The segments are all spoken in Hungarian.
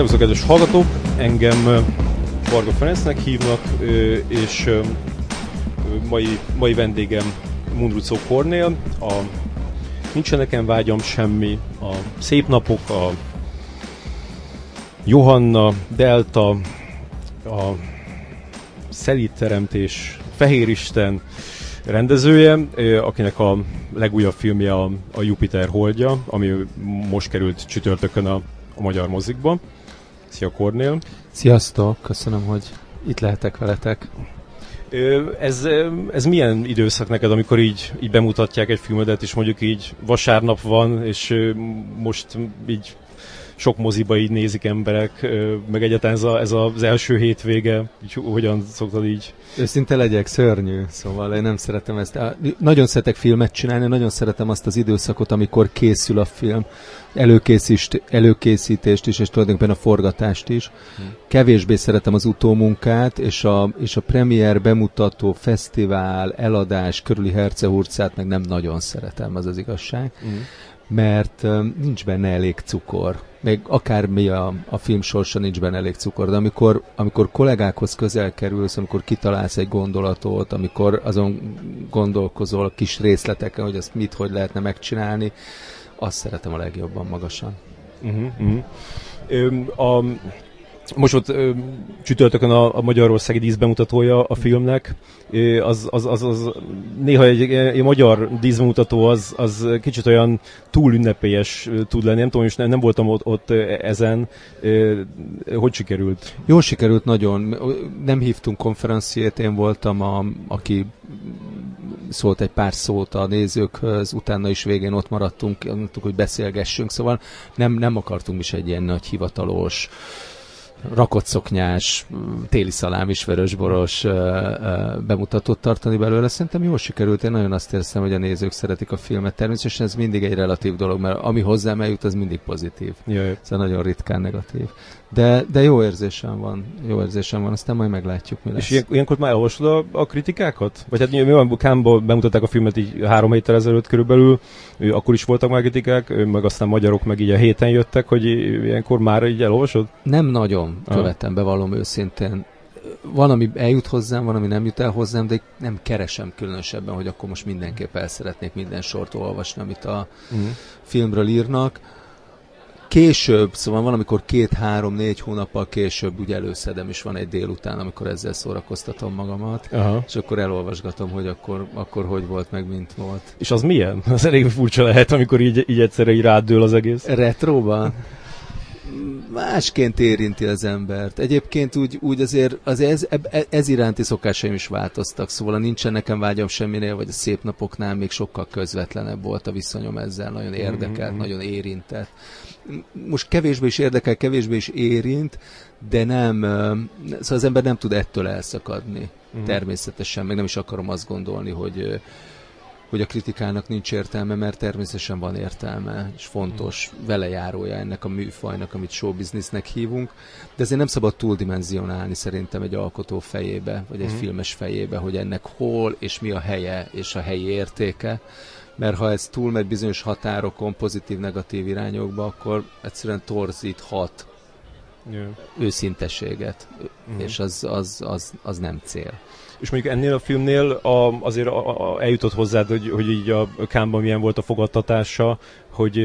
Szervusztok, kedves hallgatók! Engem Varga Ferencnek hívnak, és mai, mai vendégem Mundrucó Kornél. A Nincsen nekem vágyam semmi, a Szép napok, a Johanna, Delta, a Szelít teremtés, Fehér Isten rendezője, akinek a legújabb filmje a, a Jupiter holdja, ami most került csütörtökön a a magyar mozikba. Szia Kornél! Sziasztok! Köszönöm, hogy itt lehetek veletek. Ez, ez milyen időszak neked, amikor így, így bemutatják egy filmedet, és mondjuk így vasárnap van, és most így sok moziba így nézik emberek, meg egyáltalán ez, a, ez az első hétvége, így, hogyan szoktad így? Őszinte legyek, szörnyű, szóval én nem szeretem ezt. Nagyon szeretek filmet csinálni, nagyon szeretem azt az időszakot, amikor készül a film, előkészítést, előkészítést is, és tulajdonképpen a forgatást is. Hmm. Kevésbé szeretem az utómunkát, és a, és a premier, bemutató, fesztivál, eladás körüli hercehurcát meg nem nagyon szeretem, az az igazság. Hmm mert nincs benne elég cukor. Még akármi a, a film sorsa, nincs benne elég cukor, de amikor, amikor kollégákhoz közel kerülsz, amikor kitalálsz egy gondolatot, amikor azon gondolkozol kis részleteken, hogy ezt mit, hogy lehetne megcsinálni, azt szeretem a legjobban magasan. Uh-huh, uh-huh. Ö, a most ott ö, csütörtökön a, a Magyarországi díszbemutatója a filmnek, ö, az, az, az, az néha egy, egy magyar díszbemutató az, az kicsit olyan túl ünnepélyes tud lenni, nem tudom, és nem, nem voltam ott, ott ezen. Ö, hogy sikerült? Jól sikerült nagyon. Nem hívtunk konferenciét, én voltam, a, aki szólt egy pár szót a nézőkhöz, utána is végén ott maradtunk, mondtuk, hogy beszélgessünk, szóval nem, nem akartunk is egy ilyen nagy hivatalos rakott szoknyás, téli szalámis, vörösboros bemutatót tartani belőle. Szerintem jól sikerült, én nagyon azt érzem, hogy a nézők szeretik a filmet. Természetesen ez mindig egy relatív dolog, mert ami hozzám eljut, az mindig pozitív. Jaj. Szóval nagyon ritkán negatív. De, de jó érzésem van, jó érzésem van, aztán majd meglátjuk, mi lesz. És ilyen, ilyenkor már elolvasod a, a kritikákat? Vagy hát mi van, Kámból bemutatták a filmet így három héttel ezelőtt körülbelül, akkor is voltak már kritikák, meg aztán magyarok meg így a héten jöttek, hogy ilyenkor már így elolvasod? Nem nagyon követem, bevallom őszintén. Van, ami eljut hozzám, van, ami nem jut el hozzám, de nem keresem különösebben, hogy akkor most mindenképp el szeretnék minden sort olvasni, amit a uh-huh. filmről írnak Később, szóval van, amikor két-három-négy hónappal később úgy előszedem, és van egy délután, amikor ezzel szórakoztatom magamat, Aha. és akkor elolvasgatom, hogy akkor, akkor hogy volt, meg mint volt. És az milyen? Az elég furcsa lehet, amikor így, így egyszerre így rádől az egész. Retróban? másként érinti az embert. Egyébként úgy, úgy azért az ez, ez, ez iránti szokásaim is változtak, szóval nincsen nekem vágyam semminél, vagy a szép napoknál még sokkal közvetlenebb volt a viszonyom ezzel, nagyon érdekelt, mm-hmm. nagyon érintett most kevésbé is érdekel, kevésbé is érint, de nem, szóval az ember nem tud ettől elszakadni. Uh-huh. Természetesen, meg nem is akarom azt gondolni, hogy hogy a kritikának nincs értelme, mert természetesen van értelme, és fontos uh-huh. velejárója ennek a műfajnak, amit showbiznisznek hívunk, de ezért nem szabad túldimenzionálni szerintem egy alkotó fejébe, vagy egy uh-huh. filmes fejébe, hogy ennek hol és mi a helye és a helyi értéke, mert ha ez túlmegy bizonyos határokon, pozitív-negatív irányokba, akkor egyszerűen torzíthat yeah. őszinteséget, uh-huh. és az, az, az, az nem cél. És mondjuk ennél a filmnél a, azért a, a, eljutott hozzád, hogy, hogy így a Kámban milyen volt a fogadtatása, hogy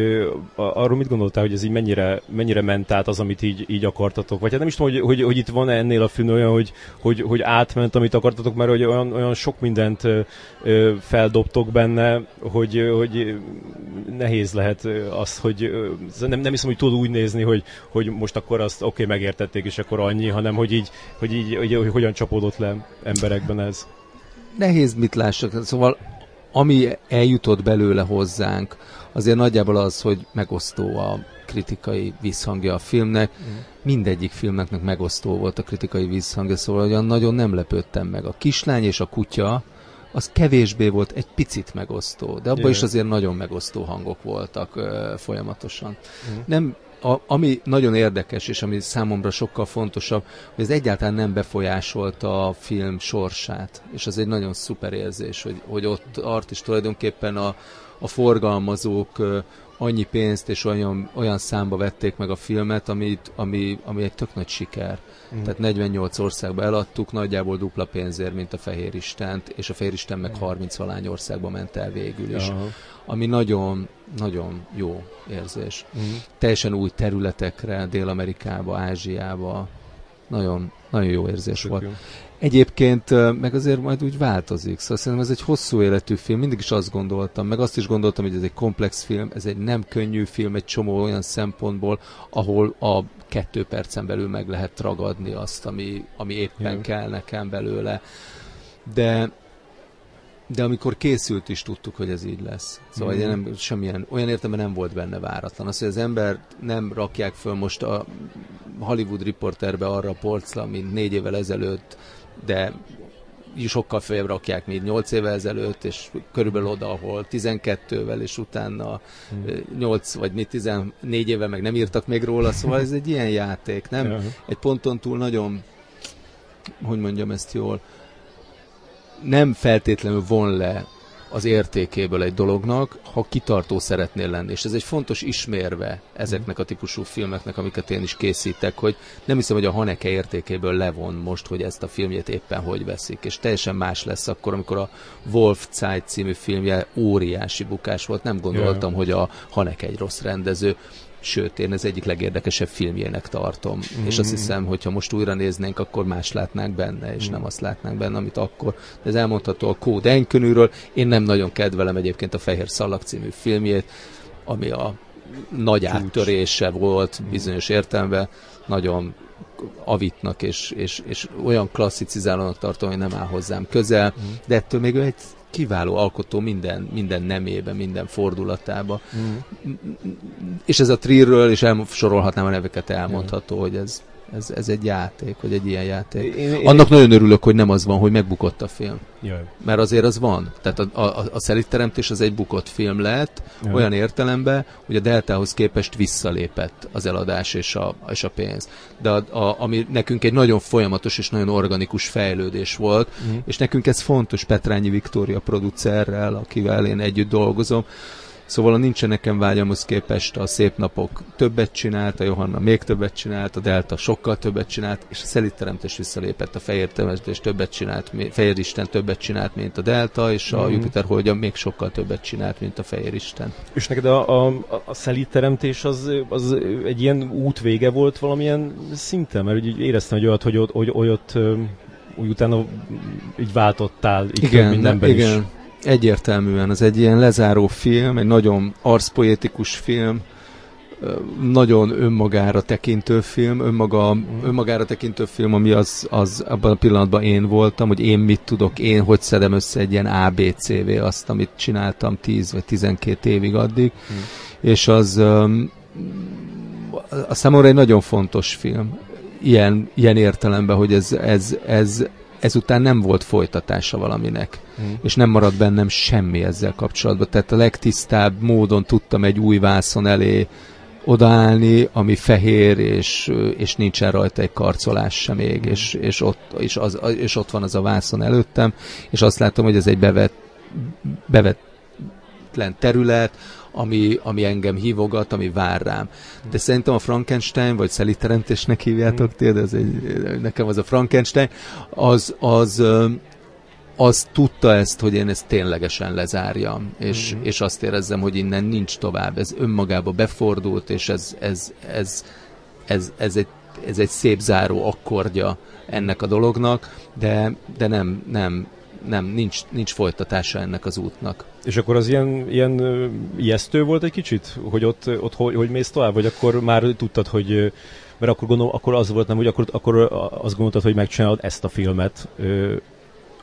arról mit gondoltál, hogy ez így mennyire, mennyire ment át az, amit így, így akartatok? Vagy hát nem is tudom, hogy, hogy, hogy itt van ennél a film olyan, hogy, hogy, hogy átment, amit akartatok, mert hogy olyan, olyan sok mindent feldobtok benne, hogy, hogy nehéz lehet az, hogy nem, nem hiszem, hogy tudod úgy nézni, hogy, hogy most akkor azt oké, okay, megértették, és akkor annyi, hanem hogy így, hogy így hogy, hogy hogyan csapódott le emberekben ez. Nehéz mit lássak. Szóval ami eljutott belőle hozzánk, azért nagyjából az, hogy megosztó a kritikai visszhangja a filmnek. Mm. Mindegyik filmeknek megosztó volt a kritikai visszhangja, szóval olyan nagyon nem lepődtem meg. A kislány és a kutya, az kevésbé volt egy picit megosztó, de abban is azért nagyon megosztó hangok voltak ö, folyamatosan. Mm. Nem a, ami nagyon érdekes, és ami számomra sokkal fontosabb, hogy ez egyáltalán nem befolyásolta a film sorsát, és ez egy nagyon szuper érzés, hogy, hogy ott art is tulajdonképpen a, a forgalmazók annyi pénzt és olyan, olyan számba vették meg a filmet, amit, ami, ami egy tök nagy siker. Mm. Tehát 48 országba eladtuk, nagyjából dupla pénzért, mint a Fehér Istent, és a Fehér Isten meg 30 valány országba ment el végül is. Aha. Ami nagyon, nagyon jó érzés. Mm. Teljesen új területekre, Dél-Amerikába, Ázsiába, nagyon, nagyon jó érzés Tök volt. Jó. Egyébként meg azért majd úgy változik, szóval szerintem ez egy hosszú életű film, mindig is azt gondoltam, meg azt is gondoltam, hogy ez egy komplex film, ez egy nem könnyű film, egy csomó olyan szempontból, ahol a kettő percen belül meg lehet ragadni azt, ami, ami éppen Jö. kell nekem belőle. De de amikor készült is tudtuk, hogy ez így lesz. Szóval mm. nem, semmilyen, olyan értelemben nem volt benne váratlan. Az, hogy az ember nem rakják föl most a Hollywood Reporterbe arra a polcra, mint négy évvel ezelőtt, de sokkal feljebb rakják, mint 8 évvel ezelőtt, és körülbelül oda, ahol 12-vel, és utána hmm. 8 vagy mi 14 éve meg nem írtak még róla, szóval ez egy ilyen játék, nem? Egy ponton túl nagyon, hogy mondjam ezt jól, nem feltétlenül von le az értékéből egy dolognak, ha kitartó szeretnél lenni. És ez egy fontos ismérve ezeknek a típusú filmeknek, amiket én is készítek, hogy nem hiszem, hogy a Haneke értékéből levon most, hogy ezt a filmjét éppen hogy veszik. És teljesen más lesz akkor, amikor a Wolf Zeit című filmje óriási bukás volt. Nem gondoltam, yeah. hogy a Haneke egy rossz rendező sőt, én ez egyik legérdekesebb filmjének tartom. Mm-hmm. És azt hiszem, hogy ha most újra néznénk, akkor más látnánk benne, és mm. nem azt látnánk benne, amit akkor. De ez elmondható a Kód Enkönűről. Én nem nagyon kedvelem egyébként a Fehér Szalag című filmjét, ami a nagy Csúcs. áttörése volt mm. bizonyos értelemben. Nagyon avitnak és, és, és olyan klasszicizálónak tartom, hogy nem áll hozzám közel, de ettől még ő egy kiváló alkotó minden, minden nemébe, minden fordulatába. Mm. És ez a Trierről, és elsorolhatnám a neveket, elmondható, mm. hogy ez ez, ez egy játék, vagy egy ilyen játék. Én, én, Annak én... nagyon örülök, hogy nem az van, hogy megbukott a film. Jaj. Mert azért az van. Tehát a, a, a szelitteremtés az egy bukott film lett, Jaj. olyan értelemben, hogy a Deltához képest visszalépett az eladás és a, és a pénz. De a, a, ami nekünk egy nagyon folyamatos és nagyon organikus fejlődés volt, uh-huh. és nekünk ez fontos Petrányi Viktória producerrel, akivel én együtt dolgozom, Szóval a nincsen nekem vágyamhoz képest a szép napok többet csinált, a Johanna még többet csinált, a Delta sokkal többet csinált, és a szelitteremtés visszalépett, a fehér teremtés többet csinált, fehér Isten többet csinált, mint a Delta, és a mm. Jupiter holdja még sokkal többet csinált, mint a fehér Isten. És neked a, a, a szelitteremtés az, az egy ilyen út vége volt valamilyen szinten? Mert úgy éreztem, hogy olyat, hogy, hogy, hogy olyat úgy utána így váltottál így igen, mindenben igen. is. Egyértelműen, ez egy ilyen lezáró film, egy nagyon arszpoétikus film, nagyon önmagára tekintő film, önmaga, önmagára tekintő film, ami az, az abban a pillanatban én voltam, hogy én mit tudok, én hogy szedem össze egy ilyen ABCV, azt, amit csináltam 10 vagy 12 évig addig, hmm. és az a számomra egy nagyon fontos film, ilyen, ilyen értelemben, hogy ez, ez, ez, ezután nem volt folytatása valaminek, mm. és nem maradt bennem semmi ezzel kapcsolatban. Tehát a legtisztább módon tudtam egy új vászon elé odaállni, ami fehér, és, és nincsen rajta egy karcolás sem még, mm. és, és, ott, és, az, és ott van az a vászon előttem, és azt látom, hogy ez egy bevet, bevetlen terület, ami, ami engem hívogat, ami vár rám. De szerintem a Frankenstein, vagy szeliteremtésnek hívjátok mm. de ez egy, nekem az a Frankenstein, az, az, az tudta ezt, hogy én ezt ténylegesen lezárjam, és, mm. és azt érezzem, hogy innen nincs tovább. Ez önmagába befordult, és ez, ez, ez, ez, ez, egy, ez egy szép záró akkordja ennek a dolognak, de, de nem, nem, nem, nincs, nincs folytatása ennek az útnak. És akkor az ilyen, ilyen ijesztő volt egy kicsit, hogy ott, ott hogy, hogy mész tovább, vagy akkor már tudtad, hogy mert akkor gondolom, akkor az volt nem, hogy akkor, akkor azt gondoltad, hogy megcsinálod ezt a filmet.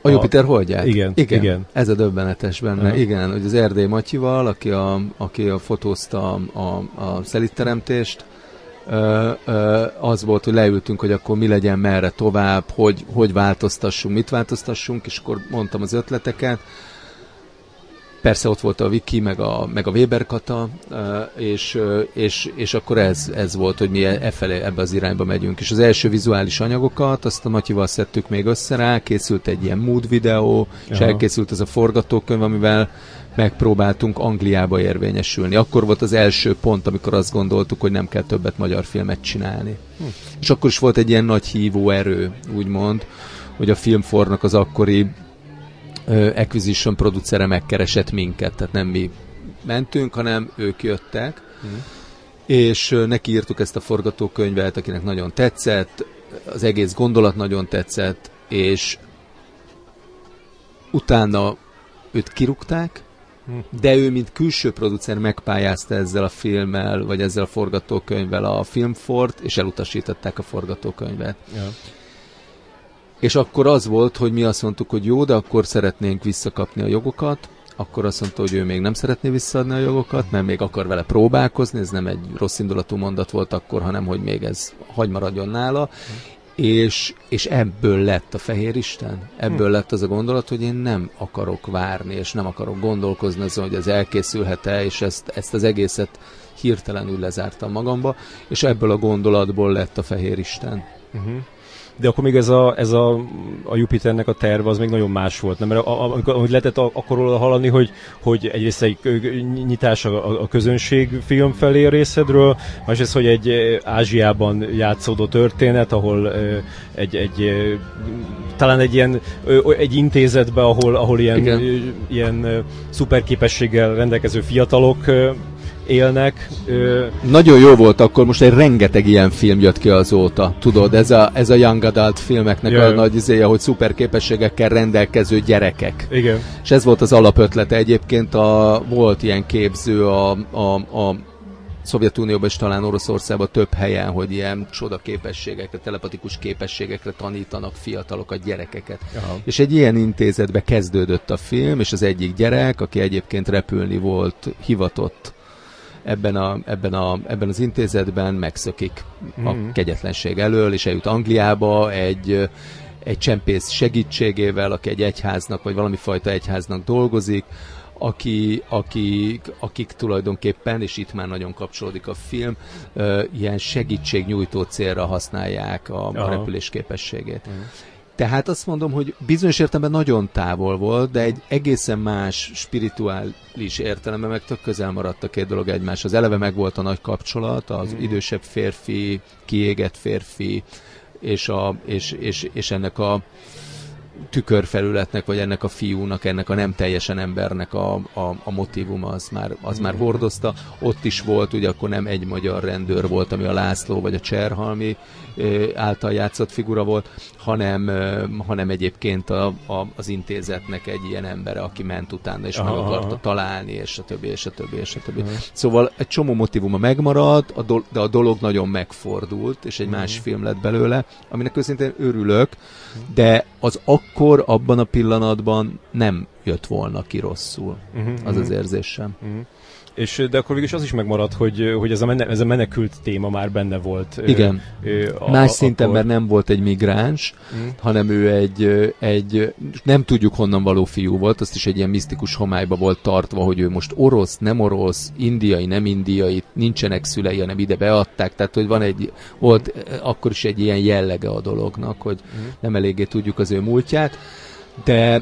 A, a Jupiter holdját? Igen, igen. igen. Ez a döbbenetes benne. Uh-huh. Igen, hogy az Erdély Matyival, aki a, aki a fotózta a, a, szelitteremtést, az volt, hogy leültünk, hogy akkor mi legyen, merre tovább, hogy, hogy változtassunk, mit változtassunk, és akkor mondtam az ötleteket, persze ott volt a Viki, meg a, meg a Weber Kata, és, és, és akkor ez, ez volt, hogy mi e, e felé, ebbe az irányba megyünk. És az első vizuális anyagokat, azt a Matyival szedtük még össze rá, készült egy ilyen mood videó, Aha. és elkészült ez a forgatókönyv, amivel megpróbáltunk Angliába érvényesülni. Akkor volt az első pont, amikor azt gondoltuk, hogy nem kell többet magyar filmet csinálni. Hm. És akkor is volt egy ilyen nagy hívó erő, úgymond, hogy a Filmfornak az akkori acquisition producere megkeresett minket, tehát nem mi mentünk, hanem ők jöttek, hm. és neki írtuk ezt a forgatókönyvet, akinek nagyon tetszett, az egész gondolat nagyon tetszett, és utána őt kirúgták, de ő, mint külső producer megpályázta ezzel a filmmel, vagy ezzel a forgatókönyvvel a Filmfort, és elutasították a forgatókönyvet. Ja. És akkor az volt, hogy mi azt mondtuk, hogy jó, de akkor szeretnénk visszakapni a jogokat, akkor azt mondta, hogy ő még nem szeretné visszaadni a jogokat, mert még akar vele próbálkozni, ez nem egy rossz indulatú mondat volt akkor, hanem hogy még ez hagy maradjon nála, és, és ebből lett a Fehér Isten, ebből lett az a gondolat, hogy én nem akarok várni, és nem akarok gondolkozni azon, hogy ez elkészülhet-e, és ezt, ezt az egészet hirtelenül lezártam magamba, és ebből a gondolatból lett a Fehér Isten. Uh-huh de akkor még ez a, ez a, a Jupiternek a terve az még nagyon más volt, nem? Mert amikor ahogy lehetett akkor róla hallani, hogy, hogy egyrészt egy nyitás a, a közönség film felé a részedről, másrészt, hogy egy Ázsiában játszódó történet, ahol egy, egy talán egy ilyen egy intézetbe, ahol, ahol ilyen, Igen. ilyen szuperképességgel rendelkező fiatalok élnek. Ö... Nagyon jó volt akkor, most egy rengeteg ilyen film jött ki azóta, tudod, ez a, ez a Young Adult filmeknek Jaj. a nagy izéje, hogy szuper képességekkel rendelkező gyerekek. Igen. És ez volt az alapötlete. Egyébként a, volt ilyen képző a, a, a Szovjetunióban és talán Oroszországban több helyen, hogy ilyen csoda képességekre, telepatikus képességekre tanítanak fiatalokat, gyerekeket. Aha. És egy ilyen intézetbe kezdődött a film, és az egyik gyerek, aki egyébként repülni volt hivatott ebben, a, ebben, a, ebben az intézetben megszökik mm. a mhm. kegyetlenség elől, és eljut Angliába egy, egy csempész segítségével, aki egy egyháznak, vagy valami fajta egyháznak dolgozik, aki, akik, akik tulajdonképpen, és itt már nagyon kapcsolódik a film, uh, ilyen segítségnyújtó célra használják a, a repülés képességét. Uh-huh. Tehát azt mondom, hogy bizonyos értelemben nagyon távol volt, de egy egészen más spirituális értelemben meg tök közel maradt a két dolog egymáshoz. Eleve meg volt a nagy kapcsolat, az mm. idősebb férfi, kiégett férfi, és, a, és, és, és ennek a tükörfelületnek, vagy ennek a fiúnak, ennek a nem teljesen embernek a, a, a motivuma az már, az már hordozta. Ott is volt, ugye akkor nem egy magyar rendőr volt, ami a László vagy a Cserhalmi által játszott figura volt, hanem, hanem egyébként a, a, az intézetnek egy ilyen embere, aki ment utána, és aha, meg akarta találni, és a többi, és a többi, és a többi. Aha. Szóval egy csomó motivuma megmaradt, a do, de a dolog nagyon megfordult, és egy aha. más film lett belőle, aminek őszintén örülök, de az akkor, abban a pillanatban nem jött volna ki rosszul. Uh-huh, az az érzésem. Uh-huh. És, de akkor végül az is megmaradt, hogy, hogy ez, a mene, ez a menekült téma már benne volt. Igen. a, Más a, szinten, akkor... mert nem volt egy migráns, mm. hanem ő egy, egy, nem tudjuk honnan való fiú volt, azt is egy ilyen misztikus homályba volt tartva, hogy ő most orosz, nem orosz, indiai, nem indiai, nincsenek szülei, hanem ide beadták, tehát hogy van egy, volt akkor is egy ilyen jellege a dolognak, hogy mm. nem eléggé tudjuk az ő múltját, de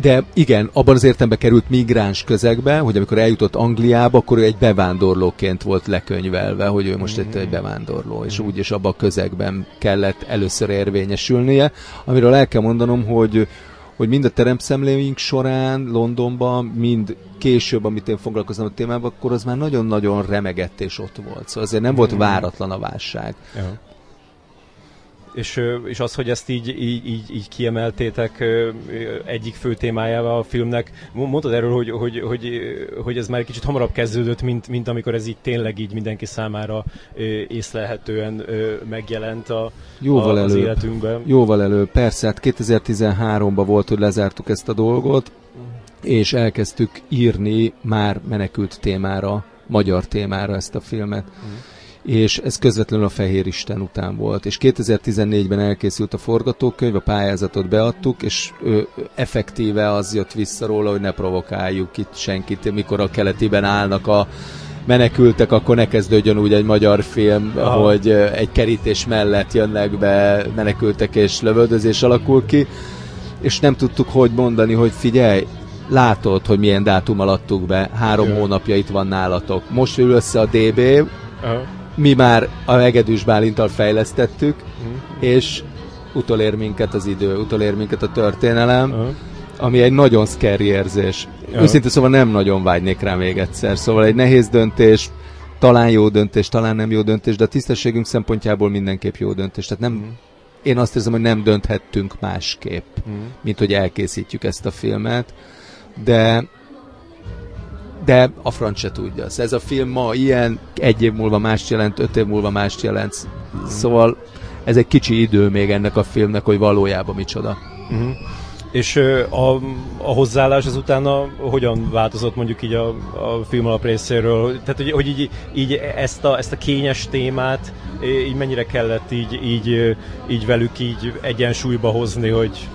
de igen, abban az értelemben került migráns közegbe, hogy amikor eljutott Angliába, akkor ő egy bevándorlóként volt lekönyvelve, hogy ő most mm-hmm. egy bevándorló, és úgy is abban a közegben kellett először érvényesülnie, amiről el kell mondanom, hogy hogy mind a teremszemléink során Londonban, mind később, amit én foglalkozom a témában, akkor az már nagyon-nagyon remegett és ott volt. Szóval azért nem volt mhm. váratlan a válság. Ja. És, és az, hogy ezt így, így, így, így kiemeltétek egyik fő témájával a filmnek, mondtad erről, hogy, hogy, hogy, hogy ez már egy kicsit hamarabb kezdődött, mint, mint amikor ez így tényleg így mindenki számára észlelhetően megjelent a, Jóval a, az előbb. életünkben. Jóval előbb, persze, hát 2013-ban volt, hogy lezártuk ezt a dolgot, és elkezdtük írni már menekült témára, magyar témára ezt a filmet. Mm és ez közvetlenül a Fehér Isten után volt. És 2014-ben elkészült a forgatókönyv, a pályázatot beadtuk, és ö, effektíve az jött vissza róla, hogy ne provokáljuk itt senkit, mikor a keletiben állnak a menekültek, akkor ne kezdődjön úgy egy magyar film, Aha. hogy egy kerítés mellett jönnek be menekültek és lövöldözés alakul ki, és nem tudtuk hogy mondani, hogy figyelj, látod, hogy milyen dátum alattuk be, három Jö. hónapja itt van nálatok. Most ül össze a DB, Aha. Mi már a Egedűs Bálintal fejlesztettük, uh-huh. és utolér minket az idő, utolér minket a történelem, uh-huh. ami egy nagyon scary érzés. Ja. Őszintén szóval nem nagyon vágynék rá még egyszer. Szóval egy nehéz döntés, talán jó döntés, talán nem jó döntés, de a tisztességünk szempontjából mindenképp jó döntés. Tehát nem, mm. én azt érzem, hogy nem dönthettünk másképp, mm. mint hogy elkészítjük ezt a filmet, de de a franc se tudja. Szóval ez a film ma ilyen, egy év múlva más jelent, öt év múlva más jelent. Mm. Szóval ez egy kicsi idő még ennek a filmnek, hogy valójában micsoda. Mm. És a, a hozzáállás az utána hogyan változott mondjuk így a, a film alap részéről? Tehát, hogy, hogy így, így ezt, a, ezt a kényes témát így mennyire kellett így, így, így velük így egyensúlyba hozni, hogy,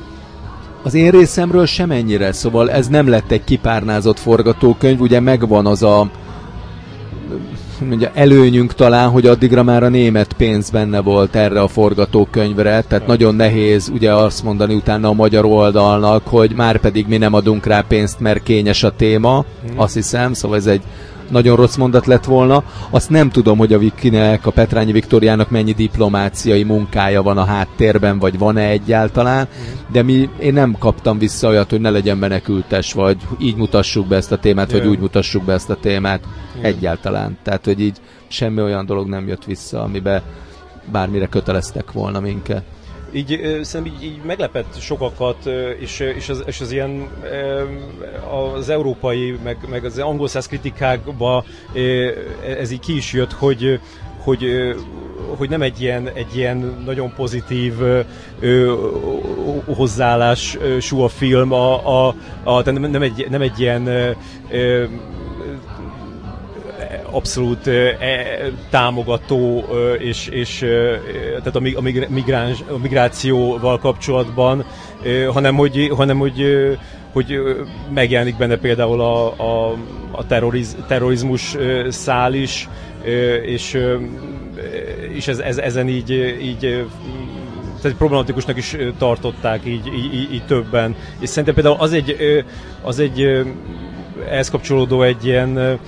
az én részemről sem ennyire, szóval ez nem lett egy kipárnázott forgatókönyv, ugye megvan az a mondja, előnyünk talán, hogy addigra már a német pénz benne volt erre a forgatókönyvre, tehát nagyon nehéz ugye azt mondani utána a magyar oldalnak, hogy már pedig mi nem adunk rá pénzt, mert kényes a téma, mm. azt hiszem, szóval ez egy nagyon rossz mondat lett volna. Azt nem tudom, hogy a Vikinek, a Petrányi Viktoriának mennyi diplomáciai munkája van a háttérben, vagy van-e egyáltalán, de mi, én nem kaptam vissza olyat, hogy ne legyen menekültes, vagy így mutassuk be ezt a témát, yeah. vagy úgy mutassuk be ezt a témát. Yeah. Egyáltalán. Tehát, hogy így semmi olyan dolog nem jött vissza, amiben bármire köteleztek volna minket így szerintem így, így meglepett sokakat, és, és, az, és az ilyen az európai, meg, meg az angol száz kritikákba ez így ki is jött, hogy, hogy, hogy nem egy ilyen, egy ilyen nagyon pozitív ö, hozzáállású a film, a, a, a, nem, egy, nem egy ilyen ö, abszolút e, támogató és, és tehát a, migráns, a migrációval kapcsolatban, hanem hogy, hanem hogy, hogy megjelenik benne például a, a, a terroriz, terrorizmus szál is, és, és ez, ez, ezen így, így tehát problematikusnak is tartották így, így, így többen. És szerintem például az egy, az egy ehhez kapcsolódó egy ilyen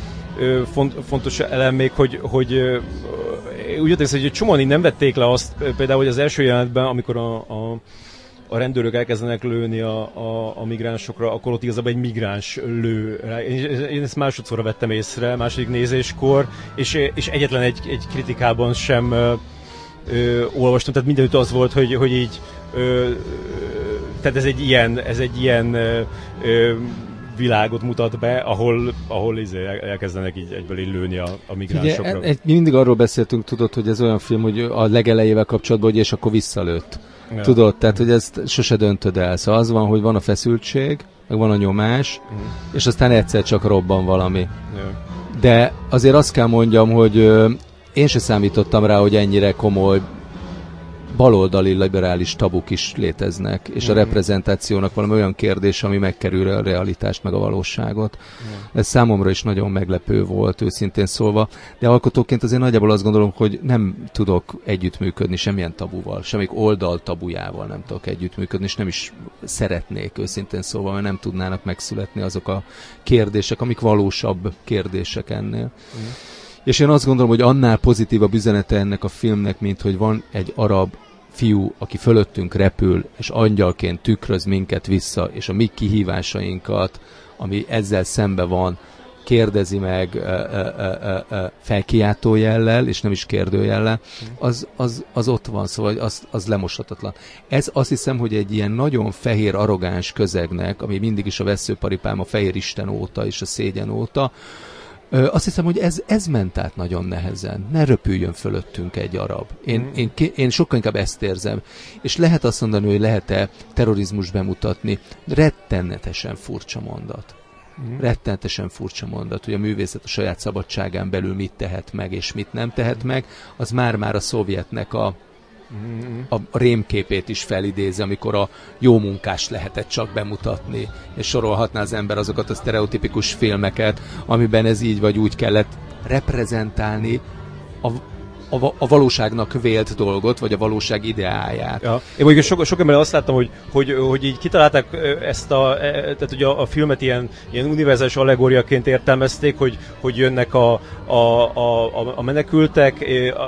font, fontos elem még, hogy, hogy úgy jöttek, hogy csomóan nem vették le azt, például, hogy az első jelenetben, amikor a, a a rendőrök elkezdenek lőni a, a, a migránsokra, akkor ott igazából egy migráns lő. Én, én ezt másodszorra vettem észre, második nézéskor, és, és egyetlen egy, egy kritikában sem ö, ö, olvastam, tehát mindenütt az volt, hogy, hogy így ö, tehát ez egy ilyen, ez egy ilyen ö, ö, világot mutat be, ahol, ahol izé elkezdenek így egyből így lőni a, a migránsokra. Ugye, mi mindig arról beszéltünk, tudod, hogy ez olyan film, hogy a legelejével kapcsolatban, hogy és akkor visszalőtt. Ja. Tudod, tehát, hogy ezt sose döntöd el. Szóval az van, hogy van a feszültség, meg van a nyomás, uh-huh. és aztán egyszer csak robban valami. Ja. De azért azt kell mondjam, hogy én se számítottam rá, hogy ennyire komoly baloldali liberális tabuk is léteznek, és mm. a reprezentációnak valami olyan kérdés, ami megkerül a realitást, meg a valóságot. Mm. Ez számomra is nagyon meglepő volt, őszintén szólva, de alkotóként azért nagyjából azt gondolom, hogy nem tudok együttműködni semmilyen tabuval, semmik oldal tabujával nem tudok együttműködni, és nem is szeretnék őszintén szólva, mert nem tudnának megszületni azok a kérdések, amik valósabb kérdések ennél. Mm. És én azt gondolom, hogy annál pozitívabb üzenete ennek a filmnek, mint hogy van egy arab fiú, aki fölöttünk repül, és angyalként tükröz minket vissza, és a mi kihívásainkat, ami ezzel szembe van, kérdezi meg felkiáltó jellel, és nem is kérdőjellel, az, az, az ott van, szóval az, az lemoshatatlan. Ez azt hiszem, hogy egy ilyen nagyon fehér, arrogáns közegnek, ami mindig is a veszőparipám a fehér isten óta és a szégyen óta, Ö, azt hiszem, hogy ez, ez ment át nagyon nehezen. Ne röpüljön fölöttünk egy arab. Én, mm. én, én sokkal inkább ezt érzem. És lehet azt mondani, hogy lehet-e terrorizmus bemutatni. Rettenetesen furcsa mondat. Mm. Rettenetesen furcsa mondat, hogy a művészet a saját szabadságán belül mit tehet meg, és mit nem tehet meg, az már-már a szovjetnek a, a rémképét is felidézi, amikor a jó munkást lehetett csak bemutatni, és sorolhatná az ember azokat a sztereotipikus filmeket, amiben ez így vagy úgy kellett reprezentálni a, a, a valóságnak vélt dolgot, vagy a valóság ideáját. Ja. Én mondjuk sok, sok ember azt láttam, hogy, hogy, hogy így kitalálták ezt a, e, tehát ugye a, a filmet ilyen, ilyen univerzális allegóriaként értelmezték, hogy, hogy jönnek a, a, a, a menekültek, a,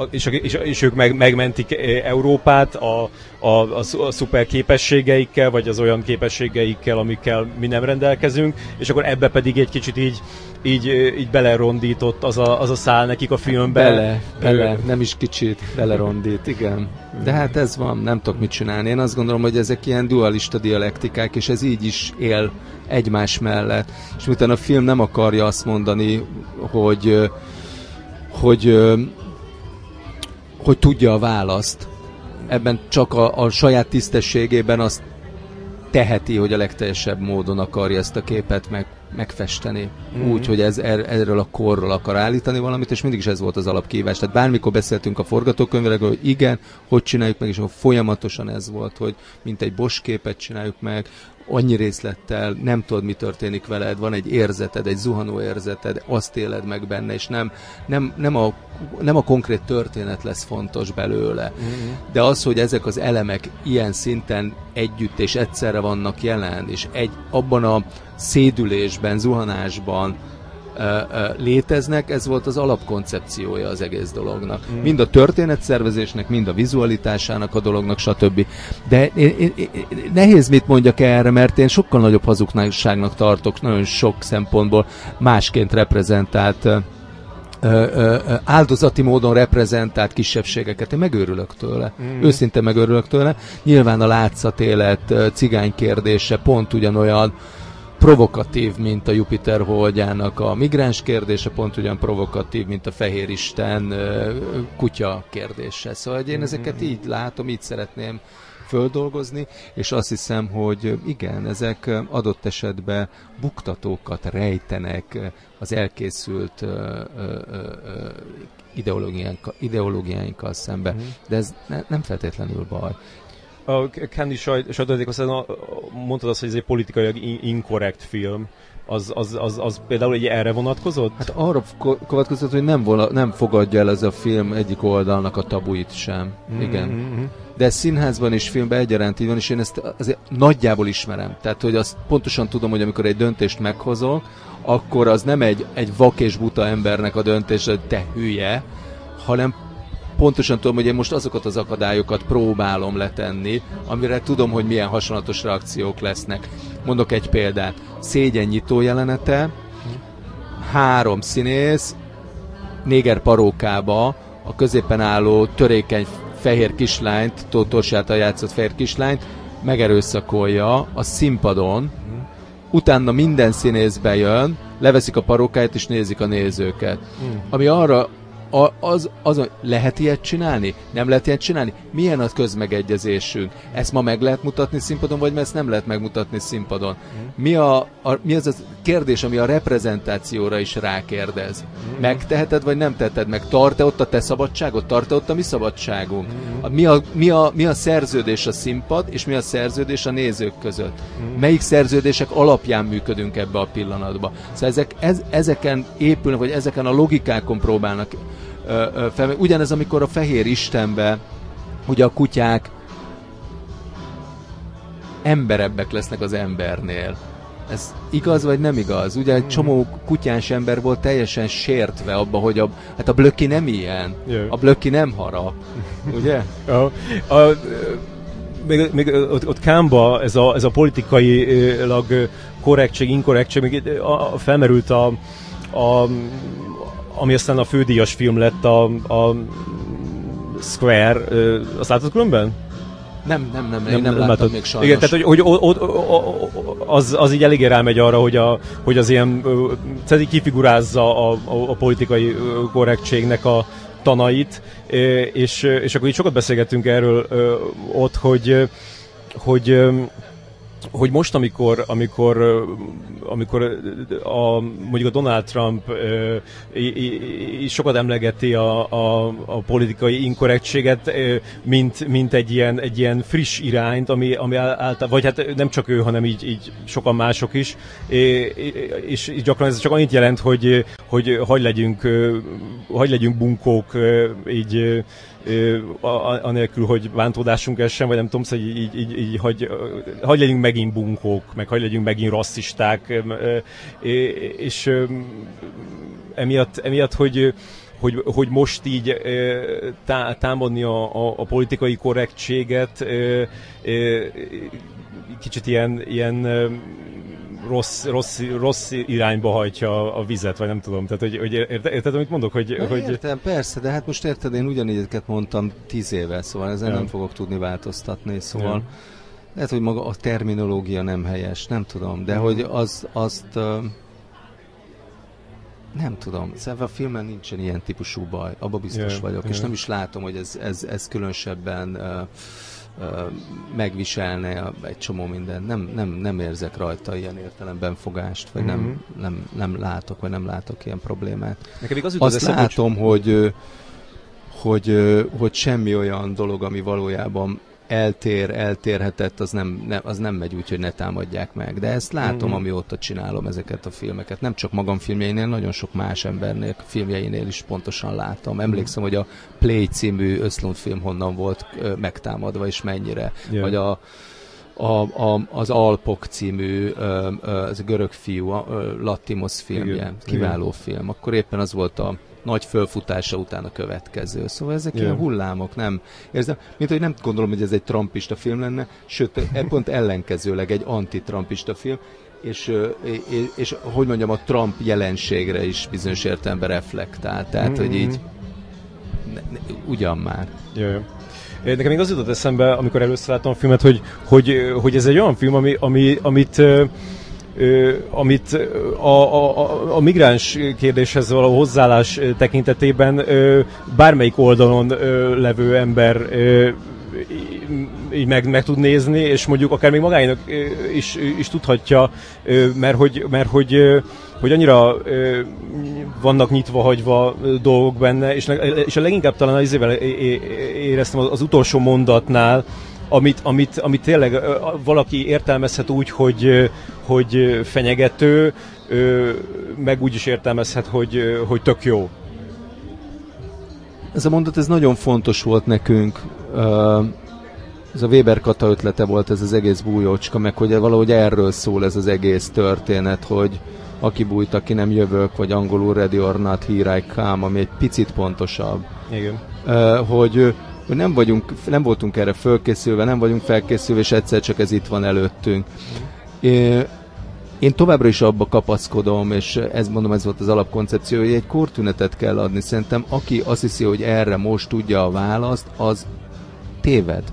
a, és, és, és ők meg, megmentik Európát a, a, a, a szuper képességeikkel, vagy az olyan képességeikkel, amikkel mi nem rendelkezünk, és akkor ebbe pedig egy kicsit így így, így belerondított az a, az a szál nekik a filmbe. Bele, bele, nem is kicsit belerondít, igen. De hát ez van, nem tudok mit csinálni. Én azt gondolom, hogy ezek ilyen dualista dialektikák, és ez így is él egymás mellett. És miután a film nem akarja azt mondani, hogy, hogy, hogy tudja a választ, ebben csak a, a saját tisztességében azt teheti, hogy a legteljesebb módon akarja ezt a képet meg, megfesteni. Mm-hmm. Úgy, hogy ez, er, erről a korról akar állítani valamit, és mindig is ez volt az alapkívás. Tehát bármikor beszéltünk a forgatókönyvekről, hogy igen, hogy csináljuk meg, és akkor folyamatosan ez volt, hogy mint egy Bosch képet csináljuk meg, annyi részlettel, nem tudod, mi történik veled, van egy érzeted, egy zuhanó érzeted, azt éled meg benne, és nem, nem, nem, a, nem a konkrét történet lesz fontos belőle. Mm-hmm. De az, hogy ezek az elemek ilyen szinten együtt és egyszerre vannak jelen, és egy, abban a szédülésben, zuhanásban, léteznek, ez volt az alapkoncepciója az egész dolognak. Mm. Mind a történetszervezésnek, mind a vizualitásának a dolognak, stb. De én, én, én, nehéz mit mondjak erre, mert én sokkal nagyobb hazugságnak tartok nagyon sok szempontból másként reprezentált áldozati módon reprezentált kisebbségeket. Én megőrülök tőle. Mm. Őszinte megőrülök tőle. Nyilván a látszatélet, cigány kérdése pont ugyanolyan, provokatív, mint a Jupiter holdjának a migráns kérdése, pont ugyan provokatív, mint a Fehér Isten kutya kérdése. Szóval én ezeket mm-hmm. így látom, így szeretném földolgozni, és azt hiszem, hogy igen, ezek adott esetben buktatókat rejtenek az elkészült ideológiánkkal, ideológiáinkkal szembe, mm. de ez ne, nem feltétlenül baj a Candy sajtójátékos mondtad azt, hogy ez egy politikailag inkorrekt film. Az, az, az, az például egy erre vonatkozott? Hát arra vonatkozott, hogy nem, vola, nem fogadja el ez a film egyik oldalnak a tabuit sem. Mm-hmm. Igen. De színházban és filmben egyaránt így van, és én ezt azért nagyjából ismerem. Tehát, hogy azt pontosan tudom, hogy amikor egy döntést meghozol, akkor az nem egy, egy vak és buta embernek a döntés, hogy te hülye, hanem pontosan tudom, hogy én most azokat az akadályokat próbálom letenni, amire tudom, hogy milyen hasonlatos reakciók lesznek. Mondok egy példát. Szégyennyitó jelenete, három színész, néger parókába, a középen álló törékeny fehér kislányt, Tóth játszott fehér kislányt megerőszakolja a színpadon, utána minden színész bejön, leveszik a parókáját és nézik a nézőket. Mm. Ami arra a, az, az, lehet ilyet csinálni? Nem lehet ilyet csinálni? Milyen az közmegegyezésünk? Ezt ma meg lehet mutatni színpadon, vagy ezt nem lehet megmutatni színpadon? Mi, a, a, mi az a kérdés, ami a reprezentációra is rákérdez? Megteheted, vagy nem teheted meg? Tart-e ott a te szabadságot? Tart-e ott a mi szabadságunk? A, mi, a, mi, a, mi a szerződés a színpad, és mi a szerződés a nézők között? Melyik szerződések alapján működünk ebbe a pillanatba? Szóval ezek, ez, ezeken épülnek, vagy ezeken a logikákon próbálnak fel. Ugyanez, amikor a fehér istenbe, ugye a kutyák emberebbek lesznek az embernél. Ez igaz vagy nem igaz? Ugye egy csomó kutyás ember volt teljesen sértve abba, hogy a, hát a blöki nem ilyen. A blöki nem harap. Ugye? a, a, még, még ott, ott Kámba ez a, ez a politikailag korrektség, inkorrektség, még a, felmerült a, a ami aztán a fődíjas film lett a, a Square, azt látod különben? Nem, nem, nem, nem, nem, nem láttam még sajnos. Igen, tehát hogy, hogy hogy az, az így eléggé rámegy arra, hogy, a, hogy az ilyen, tehát kifigurázza a, a, a politikai korrektségnek a tanait, és, és akkor így sokat beszélgettünk erről ott, hogy, hogy hogy most, amikor, amikor, amikor a, mondjuk a Donald Trump sokat emlegeti a, a, a politikai inkorrektséget, mint, mint egy, ilyen, egy ilyen friss irányt, ami, ami által, vagy hát nem csak ő, hanem így, így sokan mások is, és, és gyakran ez csak annyit jelent, hogy, hogy hagy legyünk, hagy legyünk bunkók, így anélkül, hogy bántódásunk essen, vagy nem tudom, szóval így, így, így, így hagy, hagy legyünk megint bunkók, meg hagy legyünk megint rasszisták, és emiatt, emiatt hogy hogy, hogy most így tá, támadni a, a, a politikai korrektséget kicsit ilyen, ilyen rossz, rossz, rossz irányba hajtja a vizet, vagy nem tudom. Tehát, hogy, hogy érted, érted amit mondok? Hogy, Na, hogy... Értem, persze, de hát most érted, én ugyanígyet mondtam tíz éve, szóval ezen ja. nem fogok tudni változtatni, szóval ja. lehet, hogy maga a terminológia nem helyes, nem tudom, de mm. hogy az, azt nem tudom, szóval a filmen nincsen ilyen típusú baj, abba biztos yeah, vagyok, yeah. és nem is látom, hogy ez, ez, ez különösebben uh, megviselne egy csomó minden. Nem, nem, nem érzek rajta ilyen értelemben fogást, vagy mm-hmm. nem, mhm. nem, nem látok, vagy nem látok ilyen problémát. Nekem az Azt eszem, látom, hogy, hogy, hogy, hogy semmi olyan dolog, ami valójában eltér, eltérhetett, az nem, ne, az nem megy úgy, hogy ne támadják meg. De ezt látom, mm-hmm. amióta csinálom ezeket a filmeket. Nem csak magam filmjeinél, nagyon sok más embernél filmjeinél is pontosan látom. Emlékszem, hogy a Play című Öszlund film honnan volt ö, megtámadva, és mennyire. Yeah. Vagy a a, a, az Alpok című ö, ö, az a görög fiú, a, ö, Latimos filmje, Igen. kiváló Igen. film. Akkor éppen az volt a nagy fölfutása után a következő. Szóval ezek yeah. ilyen hullámok, nem érzem, mint hogy nem gondolom, hogy ez egy trumpista film lenne, sőt, e pont ellenkezőleg egy anti-trumpista film, és, és, és hogy mondjam, a Trump jelenségre is bizonyos értelemben reflektál. Tehát, mm-hmm. hogy így ne, ne, ugyan már. Jaj. Nekem még az jutott eszembe, amikor először láttam a filmet, hogy, hogy, hogy ez egy olyan film, ami, ami, amit amit a, a, a migráns kérdéshez való hozzáállás tekintetében bármelyik oldalon levő ember így meg, meg tud nézni, és mondjuk akár még magáinak is, is tudhatja, mert hogy, mert hogy, hogy annyira vannak nyitva hagyva dolgok benne, és, és a leginkább talán az évvel éreztem az utolsó mondatnál, amit, amit, amit tényleg valaki értelmezhet úgy, hogy, hogy fenyegető, meg úgy is értelmezhet, hogy, hogy tök jó. Ez a mondat ez nagyon fontos volt nekünk. Ez a Weber Kata ötlete volt ez az egész bújócska, meg hogy valahogy erről szól ez az egész történet, hogy aki bújt, aki nem jövök, vagy angolul ready or not, here I come, ami egy picit pontosabb. Igen. Hogy hogy nem, vagyunk, nem voltunk erre fölkészülve, nem vagyunk felkészülve, és egyszer csak ez itt van előttünk. É, én továbbra is abba kapaszkodom, és ez mondom, ez volt az alapkoncepció, hogy egy kortünetet kell adni. Szerintem aki azt hiszi, hogy erre most tudja a választ, az téved.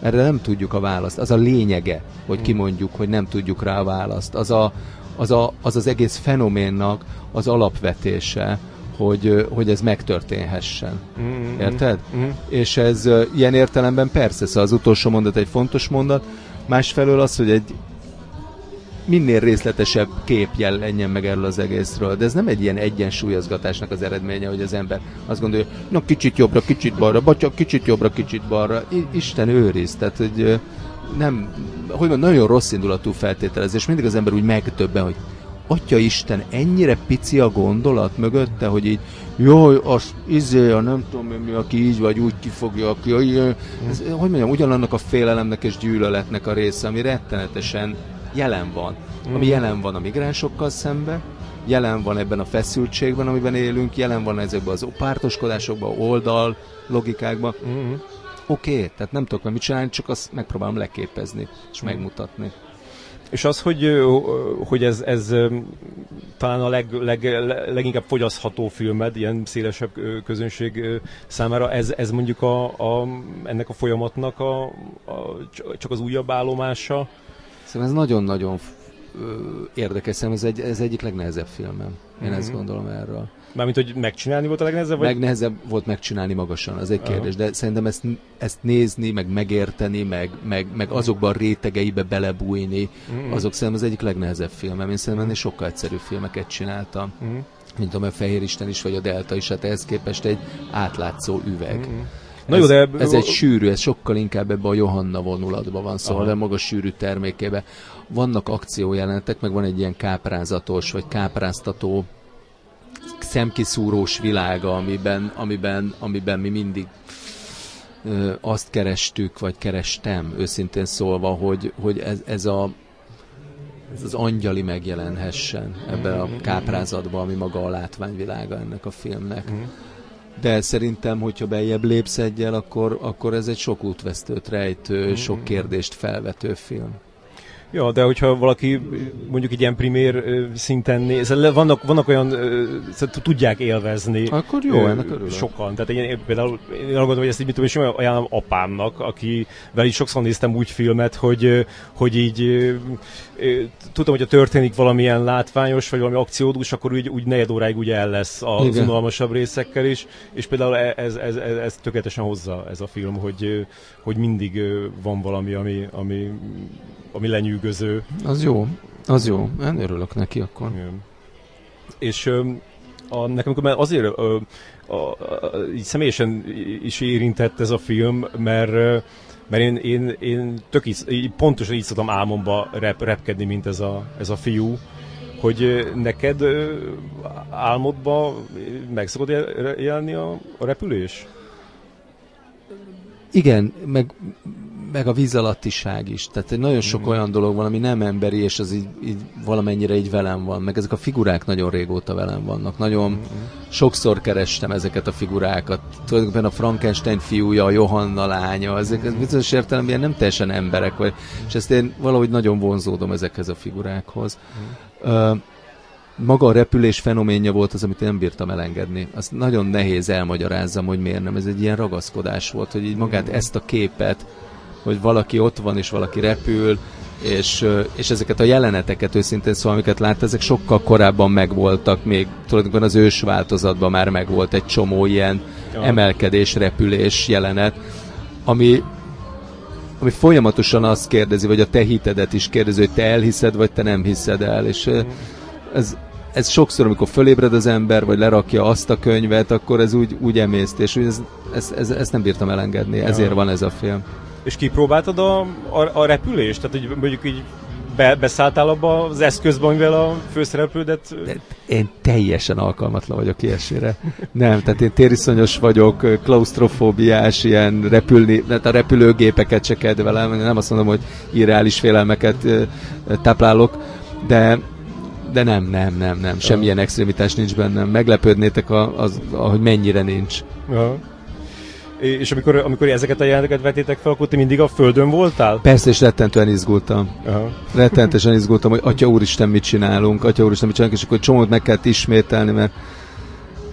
Erre nem tudjuk a választ. Az a lényege, hogy kimondjuk, hogy nem tudjuk rá a választ. Az a, az, a, az, az egész fenoménnak az alapvetése, hogy, hogy ez megtörténhessen. Mm-hmm. Érted? Mm-hmm. És ez ilyen értelemben persze, szóval az utolsó mondat egy fontos mondat, másfelől az, hogy egy minél részletesebb kép jelenjen meg erről az egészről. De ez nem egy ilyen egyensúlyozgatásnak az eredménye, hogy az ember azt gondolja, na kicsit jobbra, kicsit balra, vagy csak kicsit jobbra, kicsit balra. Isten őriz, tehát hogy nem, hogy van, nagyon rossz indulatú feltételezés. Mindig az ember úgy megtöbben, hogy Atya Isten, ennyire pici a gondolat mögötte, hogy így, jaj, az izé, a nem tudom mi, aki így vagy úgy kifogja, aki, jaj, ez, hogy mondjam, ugyanannak a félelemnek és gyűlöletnek a része, ami rettenetesen jelen van. Ami mm. jelen van a migránsokkal szemben, jelen van ebben a feszültségben, amiben élünk, jelen van ezekben az pártoskodásokban, oldal logikákban. Mm-hmm. Oké, okay, tehát nem tudok mit csinálni, csak azt megpróbálom leképezni és mm. megmutatni. És az, hogy, hogy ez, ez talán a leg, leg, leginkább fogyasztható filmed, ilyen szélesebb közönség számára, ez, ez mondjuk a, a, ennek a folyamatnak a, a, csak az újabb állomása? Szerintem ez nagyon-nagyon érdekes, ez, egy, ez egyik legnehezebb filmem. Én mm-hmm. ezt gondolom erről. Mármint, hogy megcsinálni volt a legnehezebb? Vagy? Megnehezebb volt megcsinálni magasan, az egy Aha. kérdés, de szerintem ezt, ezt nézni, meg megérteni, meg, meg, meg azokban a rétegeibe belebújni, mm. azok szerintem az egyik legnehezebb filmem. Én szerintem ennél sokkal egyszerűbb filmeket csináltam. Mm. Mint a Fehér Isten is, vagy a Delta is, hát ehhez képest egy átlátszó üveg. Mm. Na jó, de... Ez egy sűrű, ez sokkal inkább ebbe a Johanna vonulatban van, szóval Aha. de maga sűrű termékébe. Vannak akciójelenetek, meg van egy ilyen káprázatos, vagy kápráztató szemkiszúrós világa, amiben, amiben, amiben mi mindig ö, azt kerestük, vagy kerestem, őszintén szólva, hogy, hogy ez, ez a ez az angyali megjelenhessen ebbe a káprázatba, ami maga a látványvilága ennek a filmnek. Mhm. De szerintem, hogyha bejebb lépsz egyel, akkor, akkor ez egy sok útvesztőt rejtő, sok mhm. kérdést felvető film. Ja, de hogyha valaki mondjuk egy ilyen primér szinten néz, vannak, vannak olyan, szóval tudják élvezni. Akkor jó, ennek örülök. Sokan. Tehát én, például én gondolom, hogy ezt így mit tudom, és ajánlom apámnak, akivel is sokszor néztem úgy filmet, hogy, hogy így tudom, hogy a történik valamilyen látványos, vagy valami akciódús, akkor úgy, úgy negyed óráig ugye el lesz az unalmasabb részekkel is, és például e, ez, ez, ez, ez tökéletesen hozza ez a film, hogy, hogy mindig van valami, ami, ami ami lenyűgöző. Az jó, az jó. Én örülök neki akkor. Igen. És a, nekem már azért a, a, a, így személyesen is érintett ez a film, mert mert én, én, én tök így, pontosan így szoktam álmomba rep, repkedni, mint ez a, ez a fiú, hogy neked álmodba meg szokod jelenni a, a repülés? Igen, meg meg a víz alattiság is. Tehát nagyon sok mm. olyan dolog van, ami nem emberi, és az így, így valamennyire így velem van. Meg ezek a figurák nagyon régóta velem vannak. Nagyon mm. sokszor kerestem ezeket a figurákat. Tulajdonképpen a Frankenstein fiúja, a Johanna lánya, ezek mm. bizonyos értelemben nem teljesen emberek, vagy, és ezt én valahogy nagyon vonzódom ezekhez a figurákhoz. Mm. Uh, maga a repülés fenoménja volt az, amit én nem bírtam elengedni. Azt nagyon nehéz elmagyarázzam, hogy miért nem. Ez egy ilyen ragaszkodás volt, hogy így magát ezt a képet hogy valaki ott van, és valaki repül, és, és ezeket a jeleneteket őszintén szóval, amiket lát, ezek sokkal korábban megvoltak, még tulajdonképpen az ős változatban már megvolt egy csomó ilyen emelkedés, repülés jelenet, ami, ami folyamatosan azt kérdezi, vagy a te hitedet is kérdezi, hogy te elhiszed, vagy te nem hiszed el, és mm. Ez, ez sokszor, amikor fölébred az ember, vagy lerakja azt a könyvet, akkor ez úgy, úgy emészt, és ez, ez, ez, ezt nem bírtam elengedni, ja. ezért van ez a film. És kipróbáltad a, a, a repülést? Tehát, hogy mondjuk így be, beszálltál abba az eszközbe, amivel a főszereplődet... Én teljesen alkalmatlan vagyok ilyesmire. Nem, tehát én tériszonyos vagyok, klaustrofóbiás, ilyen repülni, tehát a repülőgépeket se kedvelem, nem azt mondom, hogy irreális félelmeket táplálok, de de nem, nem, nem, nem, semmilyen extremitás nincs bennem. Meglepődnétek, a, az, ahogy mennyire nincs. Aha. És amikor, amikor ezeket a jeleneteket vetétek fel, akkor ti mindig a földön voltál? Persze, és rettentően izgultam. Aha. Rettentően izgultam, hogy Atya Úristen mit csinálunk, Atya Úristen mit csinálunk, és akkor csomót meg kellett ismételni, mert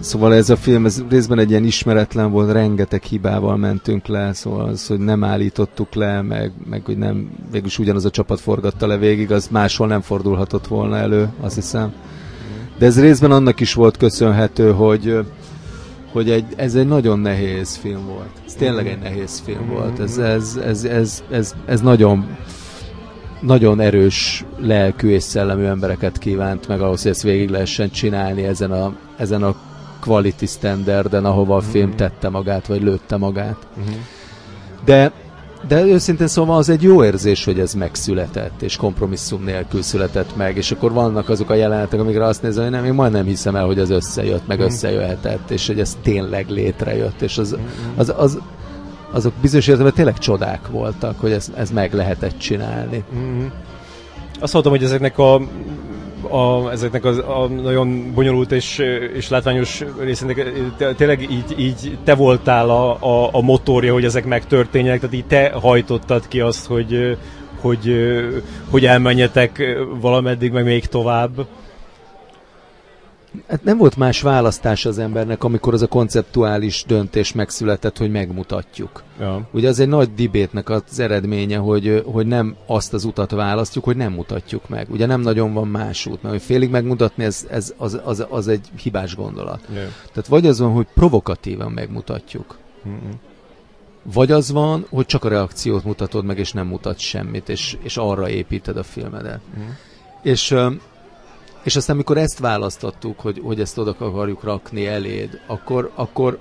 Szóval ez a film, ez részben egy ilyen ismeretlen volt, rengeteg hibával mentünk le, szóval az, hogy nem állítottuk le, meg, meg hogy nem, végülis ugyanaz a csapat forgatta le végig, az máshol nem fordulhatott volna elő, azt hiszem. De ez részben annak is volt köszönhető, hogy hogy egy, ez egy nagyon nehéz film volt. Ez tényleg egy nehéz film volt. Ez, ez, ez, ez, ez, ez nagyon nagyon erős lelkű és szellemű embereket kívánt meg ahhoz, hogy ezt végig lehessen csinálni ezen a, ezen a quality standarden, ahova a film tette magát, vagy lőtte magát. De de őszintén szóval az egy jó érzés, hogy ez megszületett, és kompromisszum nélkül született meg, és akkor vannak azok a jelenetek, amikre azt nézem, hogy nem, én majd nem hiszem el, hogy az összejött, meg mm. összejöhetett, és hogy ez tényleg létrejött, és az, az, az, azok bizonyos értelemben tényleg csodák voltak, hogy ez, ez meg lehetett csinálni. Mm. Azt hallottam, hogy ezeknek a a, ezeknek az, a nagyon bonyolult és, és látványos részének tényleg így, így te voltál a, a, a motorja, hogy ezek megtörténjenek, tehát így te hajtottad ki azt, hogy, hogy, hogy elmenjetek valameddig, meg még tovább. Hát nem volt más választás az embernek, amikor az a konceptuális döntés megszületett, hogy megmutatjuk. Ja. Ugye az egy nagy dibétnek az eredménye, hogy, hogy nem azt az utat választjuk, hogy nem mutatjuk meg. Ugye nem nagyon van más út, mert hogy félig megmutatni, ez, ez az, az, az egy hibás gondolat. Yeah. Tehát vagy az van, hogy provokatívan megmutatjuk. Mm-mm. Vagy az van, hogy csak a reakciót mutatod meg, és nem mutat semmit, és, és arra építed a filmedet. Mm. És és aztán, amikor ezt választottuk, hogy, hogy ezt oda akarjuk rakni eléd, akkor, akkor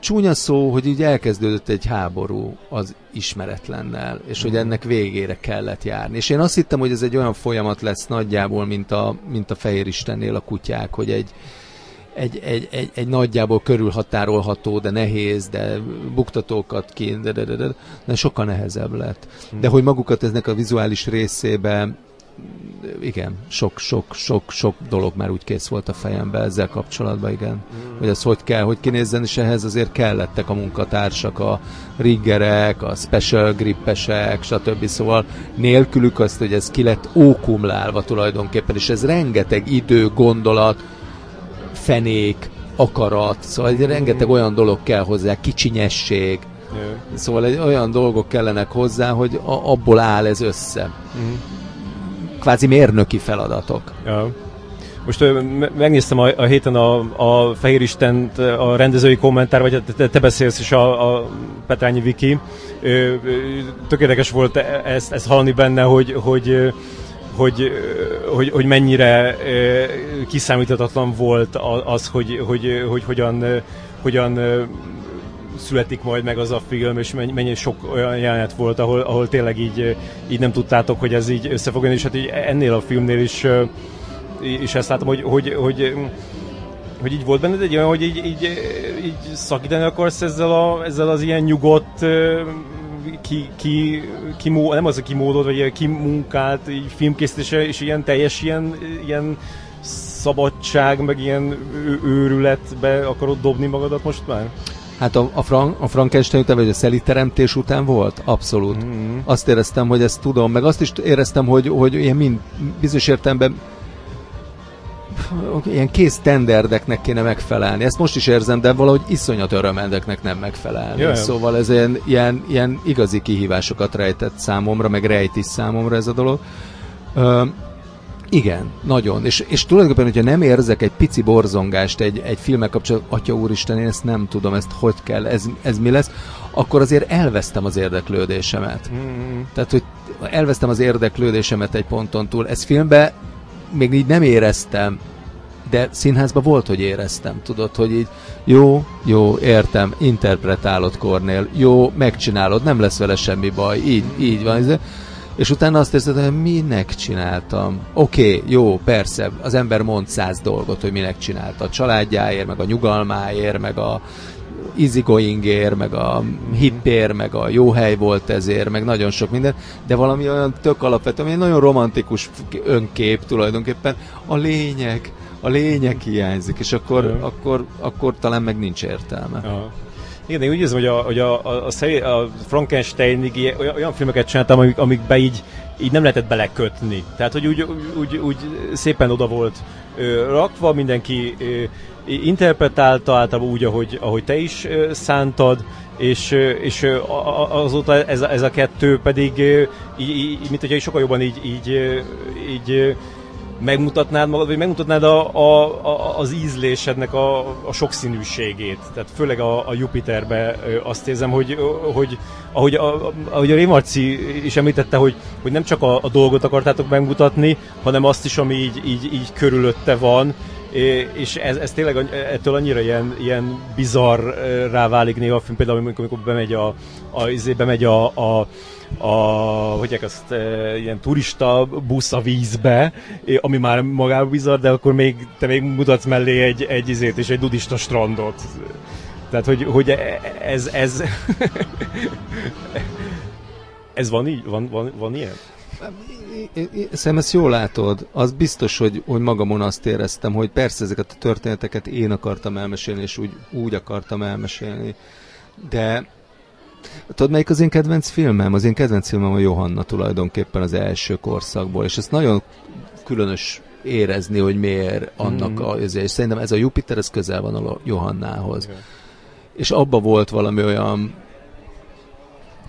csúnya szó, hogy így elkezdődött egy háború az ismeretlennel, és hogy mhm. ennek végére kellett járni. És én azt hittem, hogy ez egy olyan folyamat lesz nagyjából, mint a, mint a Fehér Istennél a kutyák, hogy egy, egy, egy, egy, egy nagyjából körülhatárolható, de nehéz, de buktatókat kint, de, de, de, de, de sokkal nehezebb lett. De mhm. hogy magukat eznek a vizuális részébe igen, sok, sok, sok, sok dolog már úgy kész volt a fejembe ezzel kapcsolatban, igen. Mm. Hogy ez hogy kell, hogy kinézzen, és ehhez azért kellettek a munkatársak, a riggerek, a special grippesek, stb. Szóval nélkülük azt, hogy ez ki lett ókumlálva tulajdonképpen, és ez rengeteg idő, gondolat, fenék, akarat, szóval egy rengeteg olyan dolog kell hozzá, kicsinyesség, Yeah. Szóval egy olyan dolgok kellenek hozzá, hogy a, abból áll ez össze. Mm kvázi mérnöki feladatok. Ja. Most megnéztem a, a héten a, a Fehér Istent, a rendezői kommentár, vagy te, te beszélsz is a, a Petrányi Viki. Tökéletes volt e, ezt, ezt hallani benne, hogy, hogy hogy, hogy, hogy mennyire kiszámíthatatlan volt az, hogy, hogy, hogy hogyan, hogyan születik majd meg az a film, és mennyi, sok olyan jelenet volt, ahol, ahol tényleg így, így nem tudtátok, hogy ez így össze fog jönni, és hát így ennél a filmnél is, is ezt látom, hogy, hogy, hogy hogy így volt benned egy olyan, hogy így, így, így szakítani akarsz ezzel, a, ezzel az ilyen nyugodt ki, ki, ki, nem az a kimódod, vagy kimunkált így filmkészítése, és ilyen teljes ilyen, ilyen szabadság, meg ilyen őrületbe akarod dobni magadat most már? Hát a, a, Frank, a Frankenstein után, vagy a Szeli teremtés után volt? Abszolút. Mm-hmm. Azt éreztem, hogy ezt tudom, meg azt is éreztem, hogy, hogy ilyen mind, bizonyos értelemben ilyen kész tenderdeknek kéne megfelelni. Ezt most is érzem, de valahogy iszonyat örömendeknek nem megfelelni. Jaj, szóval ez ilyen, ilyen, ilyen igazi kihívásokat rejtett számomra, meg rejt is számomra ez a dolog. Igen, nagyon. És, és tulajdonképpen, hogyha nem érzek egy pici borzongást egy, egy filmek kapcsolatban, atya úristen, én ezt nem tudom, ezt hogy kell, ez, ez mi lesz, akkor azért elvesztem az érdeklődésemet. Mm-hmm. Tehát, hogy elvesztem az érdeklődésemet egy ponton túl. Ez filmbe még így nem éreztem, de színházban volt, hogy éreztem, tudod, hogy így jó, jó, értem, interpretálod Kornél, jó, megcsinálod, nem lesz vele semmi baj, így, így van és utána azt érzed, hogy minek csináltam. Oké, okay, jó, persze, az ember mond száz dolgot, hogy minek csinálta. A családjáért, meg a nyugalmáért, meg a easygoingért, meg a hippér, meg a jó hely volt ezért, meg nagyon sok minden, de valami olyan tök alapvető, ami egy nagyon romantikus önkép tulajdonképpen. A lényeg, a lényeg hiányzik, és akkor, akkor, akkor talán meg nincs értelme. Ja. Igen, én úgy érzem, hogy a, hogy a, a, a, a Frankenstein olyan, olyan filmeket csináltam, amik, amikbe így, így nem lehetett belekötni. Tehát, hogy úgy, úgy, úgy szépen oda volt ö, rakva, mindenki ö, interpretálta általában úgy, ahogy, ahogy te is ö, szántad, és, és azóta ez, ez a kettő pedig, így, így, mint hogyha sokkal jobban így, így, így megmutatnád magad, vagy megmutatnád a, a, a, az ízlésednek a, a sokszínűségét. Tehát főleg a, a Jupiterbe azt érzem, hogy, hogy ahogy a, ahogy a Rémarci is említette, hogy, hogy nem csak a, a dolgot akartátok megmutatni, hanem azt is, ami így, így, így körülötte van, és ez, ez tényleg ettől annyira ilyen, ilyen bizarrá válik néha a film, például amikor, amikor bemegy a, a, izé, bemegy a, a a, hogy ezt e, ilyen turista busz a vízbe, ami már magában bizarr, de akkor még te még mutatsz mellé egy, egy izét és egy nudista strandot. Tehát, hogy, hogy ez, ez, ez van így? Van, van, van ilyen? Szerintem ezt jól látod. Az biztos, hogy, hogy magamon azt éreztem, hogy persze ezeket a történeteket én akartam elmesélni, és úgy, úgy akartam elmesélni. De Tudod, melyik az én kedvenc filmem? Az én kedvenc filmem a Johanna tulajdonképpen az első korszakból, és ezt nagyon különös érezni, hogy miért annak mm. a, és szerintem ez a Jupiter, ez közel van a Johannához. Igen. És abba volt valami olyan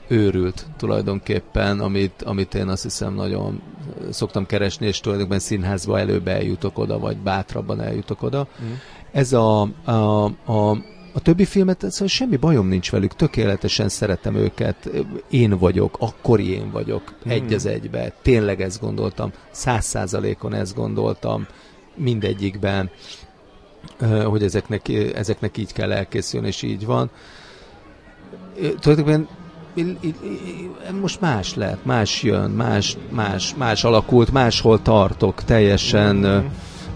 őrült tulajdonképpen, amit, amit én azt hiszem nagyon szoktam keresni, és tulajdonképpen színházba előbb eljutok oda, vagy bátrabban eljutok oda. Mm. Ez a, a, a a többi filmet, szóval semmi bajom nincs velük, tökéletesen szeretem őket, én vagyok, akkori én vagyok, hmm. egy az egybe, tényleg ezt gondoltam, száz százalékon ezt gondoltam, mindegyikben, hogy ezeknek, ezeknek így kell elkészülni, és így van. Tulajdonképpen most más lehet, más jön, más, más, más alakult, máshol tartok, teljesen mm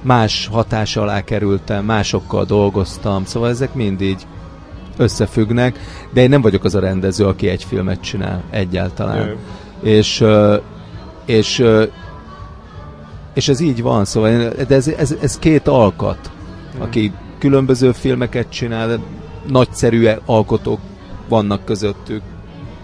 más hatás alá kerültem, másokkal dolgoztam, szóval ezek mind így összefüggnek, de én nem vagyok az a rendező, aki egy filmet csinál egyáltalán. Ő. És, és, és ez így van, szóval de ez, ez, ez két alkat, aki különböző filmeket csinál, nagyszerű alkotók vannak közöttük,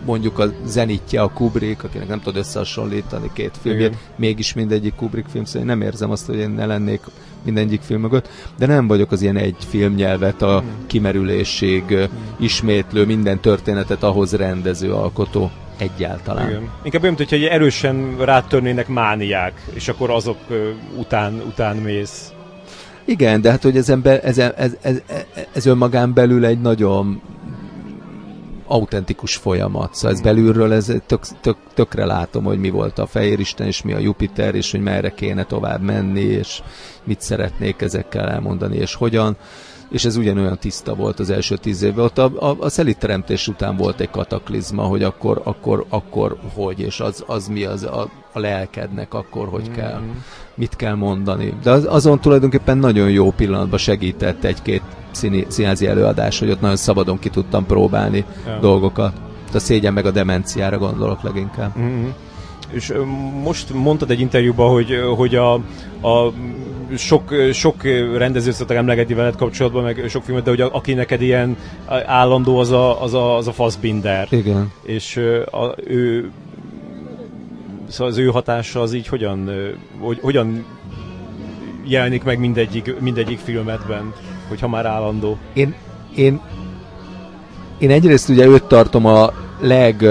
mondjuk a zenitje a Kubrick, akinek nem tud összehasonlítani két filmjét, Igen. mégis mindegyik Kubrick film, szóval én nem érzem azt, hogy én ne lennék mindegyik film mögött, de nem vagyok az ilyen egy filmnyelvet a hmm. kimerülésig hmm. ismétlő, minden történetet ahhoz rendező alkotó egyáltalán. Igen. Inkább olyan, hogyha erősen rátörnének mániák, és akkor azok után, után mész. Igen, de hát hogy ezen be, ez, ez, ez, ez önmagán belül egy nagyon autentikus folyamat. Szóval ez belülről ez tök, tök, tökre látom, hogy mi volt a Fehér Isten, és mi a Jupiter, és hogy merre kéne tovább menni, és mit szeretnék ezekkel elmondani, és hogyan és ez ugyanolyan tiszta volt az első tíz évben. Ott a, a, a szelitteremtés után volt egy kataklizma, hogy akkor, akkor, akkor hogy, és az, az mi az a, a lelkednek, akkor hogy mm-hmm. kell, mit kell mondani. De az, azon tulajdonképpen nagyon jó pillanatban segített egy-két színi, színházi előadás, hogy ott nagyon szabadon ki tudtam próbálni ja. dolgokat. A szégyen meg a demenciára gondolok leginkább. Mm-hmm. És most mondtad egy interjúban, hogy, hogy a, a sok, sok rendező szoktak emlegetni veled kapcsolatban, meg sok filmet, de hogy aki neked ilyen állandó, az a, az a, az a Fassbinder. Igen. És a, ő szóval az ő hatása az így hogyan, hogy, hogyan jelenik meg mindegyik, mindegyik filmetben, hogyha már állandó? Én, én, én egyrészt ugye őt tartom a leg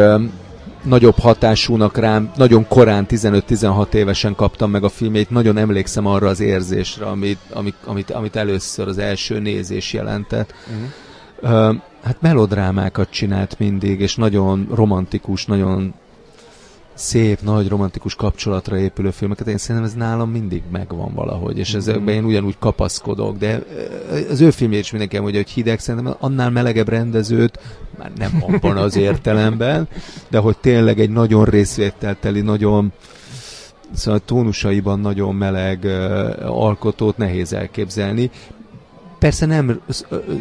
nagyobb hatásúnak rám, nagyon korán, 15-16 évesen kaptam meg a filmét, nagyon emlékszem arra az érzésre, amit, amit, amit, amit először az első nézés jelentett. Uh-huh. Uh, hát melodrámákat csinált mindig, és nagyon romantikus, nagyon szép, nagy, romantikus kapcsolatra épülő filmeket, én szerintem ez nálam mindig megvan valahogy, és ezekben én ugyanúgy kapaszkodok, de az ő filmjét is mindenki mondja, hogy hideg, szerintem annál melegebb rendezőt, már nem abban az értelemben, de hogy tényleg egy nagyon részvételteli, nagyon szóval tónusaiban nagyon meleg alkotót nehéz elképzelni. Persze nem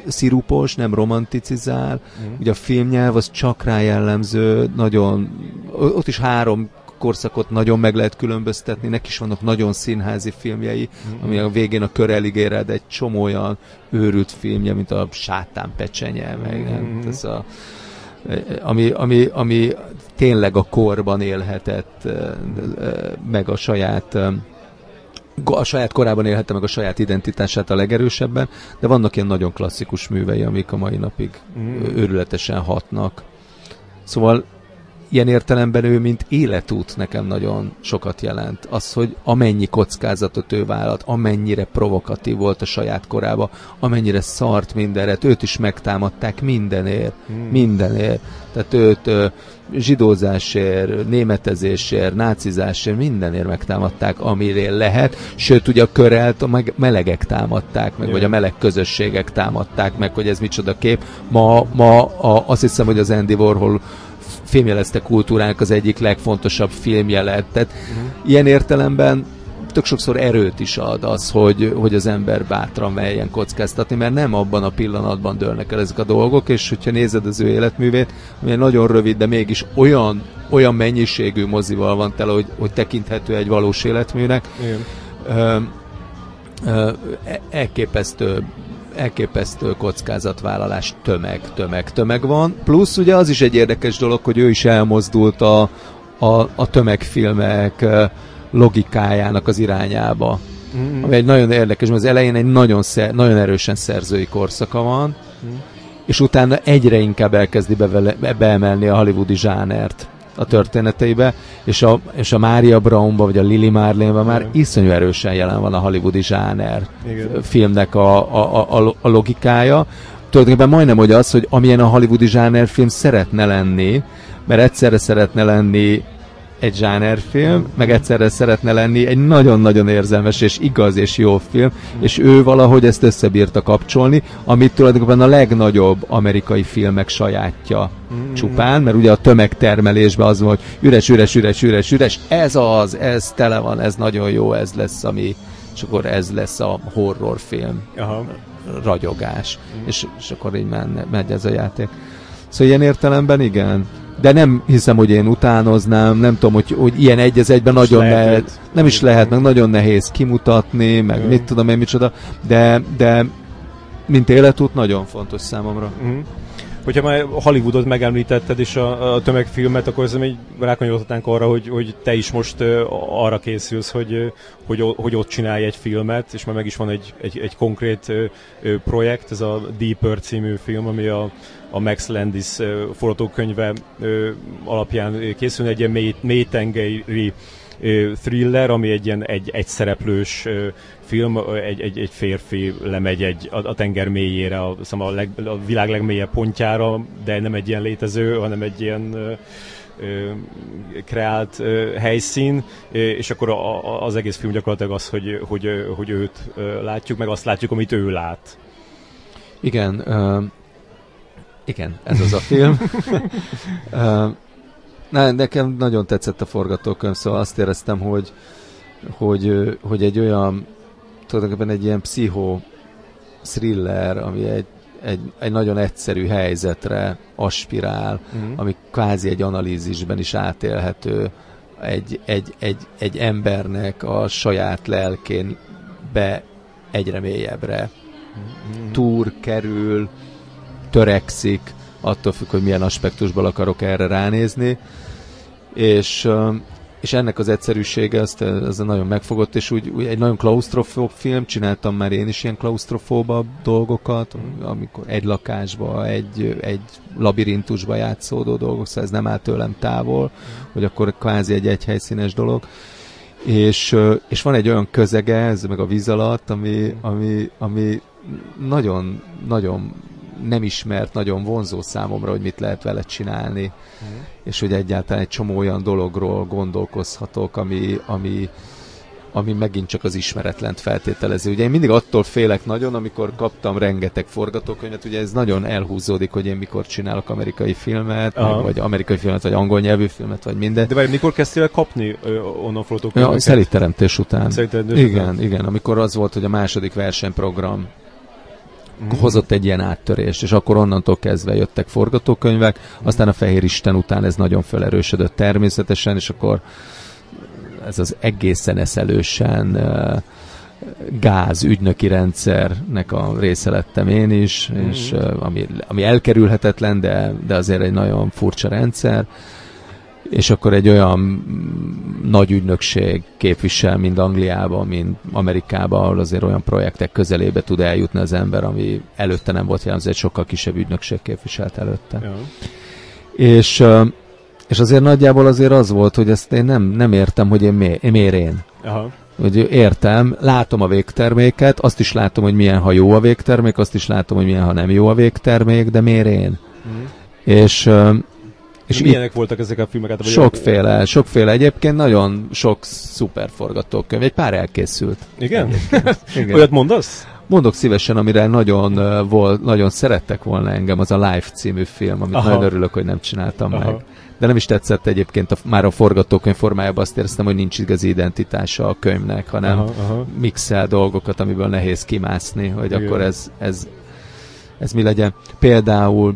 szirupos, nem romanticizál, mm. ugye a filmnyelv az csak rá jellemző, nagyon, ott is három korszakot nagyon meg lehet különböztetni, neki is vannak nagyon színházi filmjei, mm. ami a végén a kör eligéred egy csomó olyan őrült filmje, mint a Sátán pecsenye, meg nem, mm. ez a, ami, ami, ami tényleg a korban élhetett, meg a saját a saját korában élhette meg a saját identitását a legerősebben, de vannak ilyen nagyon klasszikus művei, amik a mai napig mm. őrületesen hatnak. Szóval ilyen értelemben ő, mint életút nekem nagyon sokat jelent. Az, hogy amennyi kockázatot ő vállalt, amennyire provokatív volt a saját korába, amennyire szart mindenre, őt is megtámadták mindenért, hmm. mindenért. Tehát őt zsidózásért, németezésért, nácizásért, mindenért megtámadták, amire lehet. Sőt, ugye a körelt a melegek támadták meg, Jö. vagy a meleg közösségek támadták meg, hogy ez micsoda kép. Ma, ma a, azt hiszem, hogy az Andy Warhol filmjelezte kultúránk az egyik legfontosabb filmjelet. Tehát uh-huh. ilyen értelemben tök sokszor erőt is ad az, hogy, hogy az ember bátran melyen kockáztatni, mert nem abban a pillanatban dőlnek el ezek a dolgok, és hogyha nézed az ő életművét, ami nagyon rövid, de mégis olyan, olyan mennyiségű mozival van tele, hogy, hogy tekinthető egy valós életműnek. Igen. Ö, ö, e, elképesztő elképesztő kockázatvállalás tömeg, tömeg, tömeg van. Plusz ugye az is egy érdekes dolog, hogy ő is elmozdult a, a, a tömegfilmek logikájának az irányába. mm-hmm. ami egy nagyon érdekes, mert az elején egy nagyon, szer, nagyon erősen szerzői korszaka van, mm. és utána egyre inkább elkezdi bevele, beemelni a hollywoodi zsánert a történeteibe, és a, és a Mária Brownba, vagy a Lily Marlene-ba már iszonyú erősen jelen van a hollywoodi zsáner Igen. filmnek a, a, a, a logikája. Tulajdonképpen majdnem hogy az, hogy amilyen a hollywoodi zsáner film szeretne lenni, mert egyszerre szeretne lenni egy zsánerfilm, meg egyszerre szeretne lenni egy nagyon-nagyon érzelmes és igaz és jó film, és ő valahogy ezt összebírta kapcsolni, amit tulajdonképpen a legnagyobb amerikai filmek sajátja mm. csupán, mert ugye a tömegtermelésben az van, hogy üres, üres, üres, üres, üres, ez az, ez tele van, ez nagyon jó, ez lesz, ami, és akkor ez lesz a horrorfilm. Aha. ragyogás. Mm. És, és akkor így menne, megy ez a játék. Szóval ilyen értelemben igen de nem hiszem, hogy én utánoznám, nem tudom, hogy, hogy ilyen egy az egyben nagyon nehéz, nem is lehet, meg nagyon nehéz kimutatni, meg mm. mit tudom én micsoda, de, de mint életút nagyon fontos számomra. Mm. Hogyha már Hollywoodot megemlítetted és a, a tömegfilmet, akkor ez egy rákonyolhatnánk arra, hogy, hogy te is most uh, arra készülsz, hogy, uh, hogy, hogy ott csinálj egy filmet, és már meg is van egy, egy, egy konkrét uh, projekt, ez a Deeper című film, ami a, a Max Landis forgatókönyve alapján készül, egy ilyen mély, mélytengeri thriller, ami egy ilyen egy, egy szereplős film, egy, egy, egy férfi lemegy egy, a, a tenger mélyére, a, a, leg, a világ legmélyebb pontjára, de nem egy ilyen létező, hanem egy ilyen kreált helyszín, és akkor az egész film gyakorlatilag az, hogy, hogy, hogy őt látjuk, meg azt látjuk, amit ő lát. Igen, igen, ez az a film. na, nekem nagyon tetszett a forgatókönyv, szóval azt éreztem, hogy, hogy, hogy egy olyan, tulajdonképpen egy ilyen pszicho thriller, ami egy, egy, egy nagyon egyszerű helyzetre aspirál, uh-huh. ami kvázi egy analízisben is átélhető, egy, egy, egy, egy embernek a saját lelkén be egyre mélyebbre uh-huh. túr kerül, törekszik, attól függ, hogy milyen aspektusból akarok erre ránézni, és, és ennek az egyszerűsége, ezt, ez nagyon megfogott, és úgy, úgy egy nagyon klaustrofób film, csináltam már én is ilyen klaustrofóbabb dolgokat, amikor egy lakásba, egy, egy labirintusba játszódó dolgok, szóval ez nem áll tőlem távol, hogy akkor kvázi egy egyhelyszínes dolog. És, és van egy olyan közege, ez meg a víz alatt, ami, ami, ami nagyon, nagyon nem ismert, nagyon vonzó számomra, hogy mit lehet vele csinálni, mm. és hogy egyáltalán egy csomó olyan dologról gondolkozhatok, ami, ami, ami megint csak az ismeretlent feltételező. Ugye én mindig attól félek nagyon, amikor kaptam rengeteg forgatókönyvet, ugye ez nagyon elhúzódik, hogy én mikor csinálok amerikai filmet, meg, vagy amerikai filmet, vagy angol nyelvű filmet, vagy minden. De vagy mikor kezdtél kapni ö, onnan forgatókönyveket? Ja, szelíteremtés után. Szelíteremtés igen, után. igen, amikor az volt, hogy a második versenyprogram mm. hozott egy ilyen áttörést, és akkor onnantól kezdve jöttek forgatókönyvek, aztán a Fehér Isten után ez nagyon felerősödött természetesen, és akkor ez az egészen eszelősen uh, gáz ügynöki rendszernek a része lettem én is, mm. és uh, ami, ami elkerülhetetlen, de, de azért egy nagyon furcsa rendszer és akkor egy olyan nagy ügynökség képvisel, mind Angliában, mind Amerikában, ahol azért olyan projektek közelébe tud eljutni az ember, ami előtte nem volt jellemző, egy sokkal kisebb ügynökség képviselt előtte. Ja. És, és azért nagyjából azért az volt, hogy ezt én nem, nem értem, hogy én, mi, miért én. Aha. Hogy értem, látom a végterméket, azt is látom, hogy milyen, ha jó a végtermék, azt is látom, hogy milyen, ha nem jó a végtermék, de miért én? Mm. És és milyenek itt voltak ezek a filmek? Hát, sokféle, sokféle. Egyébként nagyon sok szuper forgatókönyv. Egy pár elkészült. Igen? Igen. Olyat mondasz? Mondok szívesen, amire nagyon, uh, volt, nagyon szerettek volna engem, az a Life című film, amit Aha. nagyon örülök, hogy nem csináltam Aha. meg. De nem is tetszett egyébként a, már a forgatókönyv formájában, azt éreztem, hogy nincs igazi identitása a könyvnek, hanem aha, aha. mixel dolgokat, amiből nehéz kimászni, hogy Igen. akkor ez, ez, ez mi legyen. Például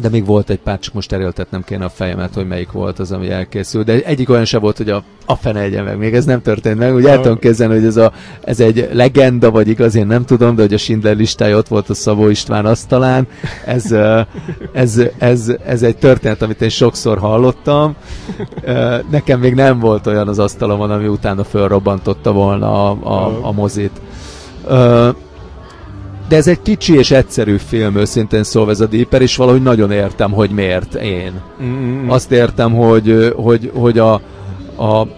de még volt egy pár, csak most erőltetnem kéne a fejemet, hogy melyik volt az, ami elkészült. De egyik olyan se volt, hogy a, a fene egyen meg. Még ez nem történt meg. Úgy el tudom képzelni, hogy ez, a, ez egy legenda, vagy igaz, én nem tudom, de hogy a Schindler listája ott volt a Szabó István asztalán. Ez, ez, ez, ez egy történet, amit én sokszor hallottam. Nekem még nem volt olyan az asztalomon, ami utána fölrobbantotta volna a, a, a mozit. De ez egy kicsi és egyszerű film, őszintén szólva ez a Deeper, és valahogy nagyon értem, hogy miért én. Mm-hmm. Azt értem, hogy, hogy, hogy a, a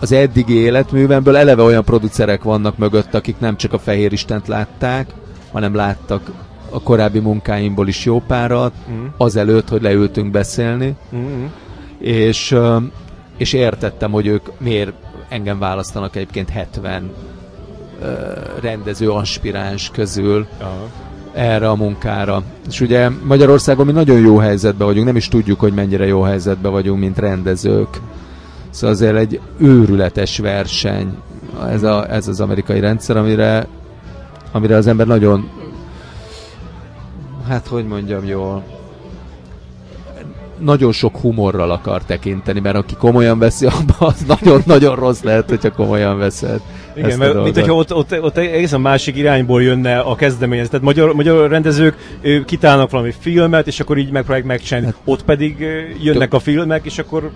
az eddigi életművemből eleve olyan producerek vannak mögött, akik nem csak a Fehér Istent látták, hanem láttak a korábbi munkáimból is jó párat, mm. azelőtt, hogy leültünk beszélni, mm. és, és értettem, hogy ők miért engem választanak egyébként 70 rendező aspiráns közül Aha. erre a munkára. És ugye Magyarországon mi nagyon jó helyzetben vagyunk, nem is tudjuk, hogy mennyire jó helyzetben vagyunk, mint rendezők. Szóval azért egy őrületes verseny ez, a, ez az amerikai rendszer, amire, amire az ember nagyon hát hogy mondjam jól nagyon sok humorral akar tekinteni, mert aki komolyan veszi, abban az nagyon-nagyon rossz lehet, hogyha komolyan veszed. Igen, mert mint hogyha ott, ott, ott egészen másik irányból jönne a kezdeményezés. Tehát magyar, magyar rendezők kitálnak valami filmet, és akkor így megpróbálják megcsinálni. Hát, ott pedig jönnek a filmek, és akkor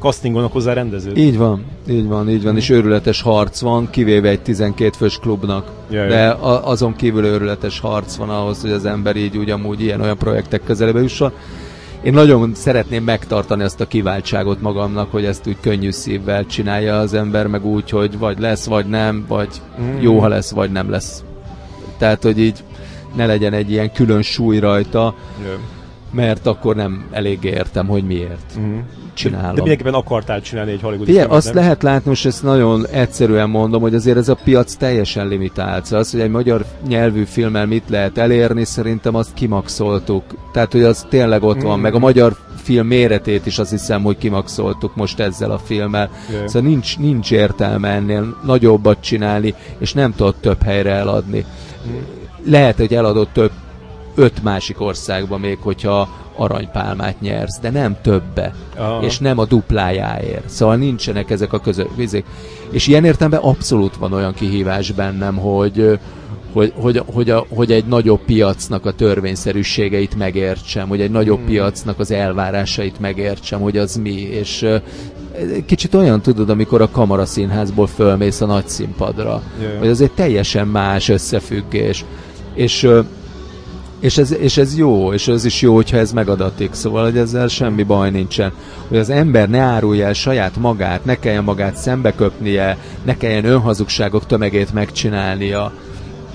castingolnak hozzá rendezőt. Így van, így van, így van, és őrületes harc van, kivéve egy 12 fős klubnak. Jaj, De a, azon kívül őrületes harc van ahhoz, hogy az ember így úgy amúgy ilyen-olyan projektek közelébe jusson én nagyon szeretném megtartani azt a kiváltságot magamnak, hogy ezt úgy könnyű szívvel csinálja az ember, meg úgy, hogy vagy lesz, vagy nem, vagy mm. jó, ha lesz, vagy nem lesz. Tehát, hogy így ne legyen egy ilyen külön súly rajta, yeah. Mert akkor nem elég értem, hogy miért. Mm csinálom. De mindenképpen akartál csinálni egy hollywoodi filmet, azt nem? lehet látni, most ezt nagyon egyszerűen mondom, hogy azért ez a piac teljesen limitált. Szóval az, hogy egy magyar nyelvű filmmel mit lehet elérni, szerintem azt kimaxoltuk. Tehát, hogy az tényleg ott mm. van, meg a magyar film méretét is azt hiszem, hogy kimaxoltuk most ezzel a filmmel. Yeah. Szóval nincs, nincs értelme ennél nagyobbat csinálni, és nem tudod több helyre eladni. Mm. Lehet, hogy eladott több öt másik országba még, hogyha aranypálmát nyersz, de nem többe, Aha. és nem a duplájáért. Szóval nincsenek ezek a közö vizék. És ilyen értelemben abszolút van olyan kihívás bennem, hogy, hogy, hogy, hogy, a, hogy egy nagyobb piacnak a törvényszerűségeit megértsem, hogy egy nagyobb hmm. piacnak az elvárásait megértsem, hogy az mi, és kicsit olyan tudod, amikor a kamaraszínházból fölmész a nagy színpadra, yeah. hogy az egy teljesen más összefüggés. És és ez, és ez jó, és ez is jó, hogyha ez megadatik, szóval hogy ezzel semmi baj nincsen. Hogy az ember ne árulja el saját magát, ne kelljen magát szembeköpnie, ne kelljen önhazugságok tömegét megcsinálnia,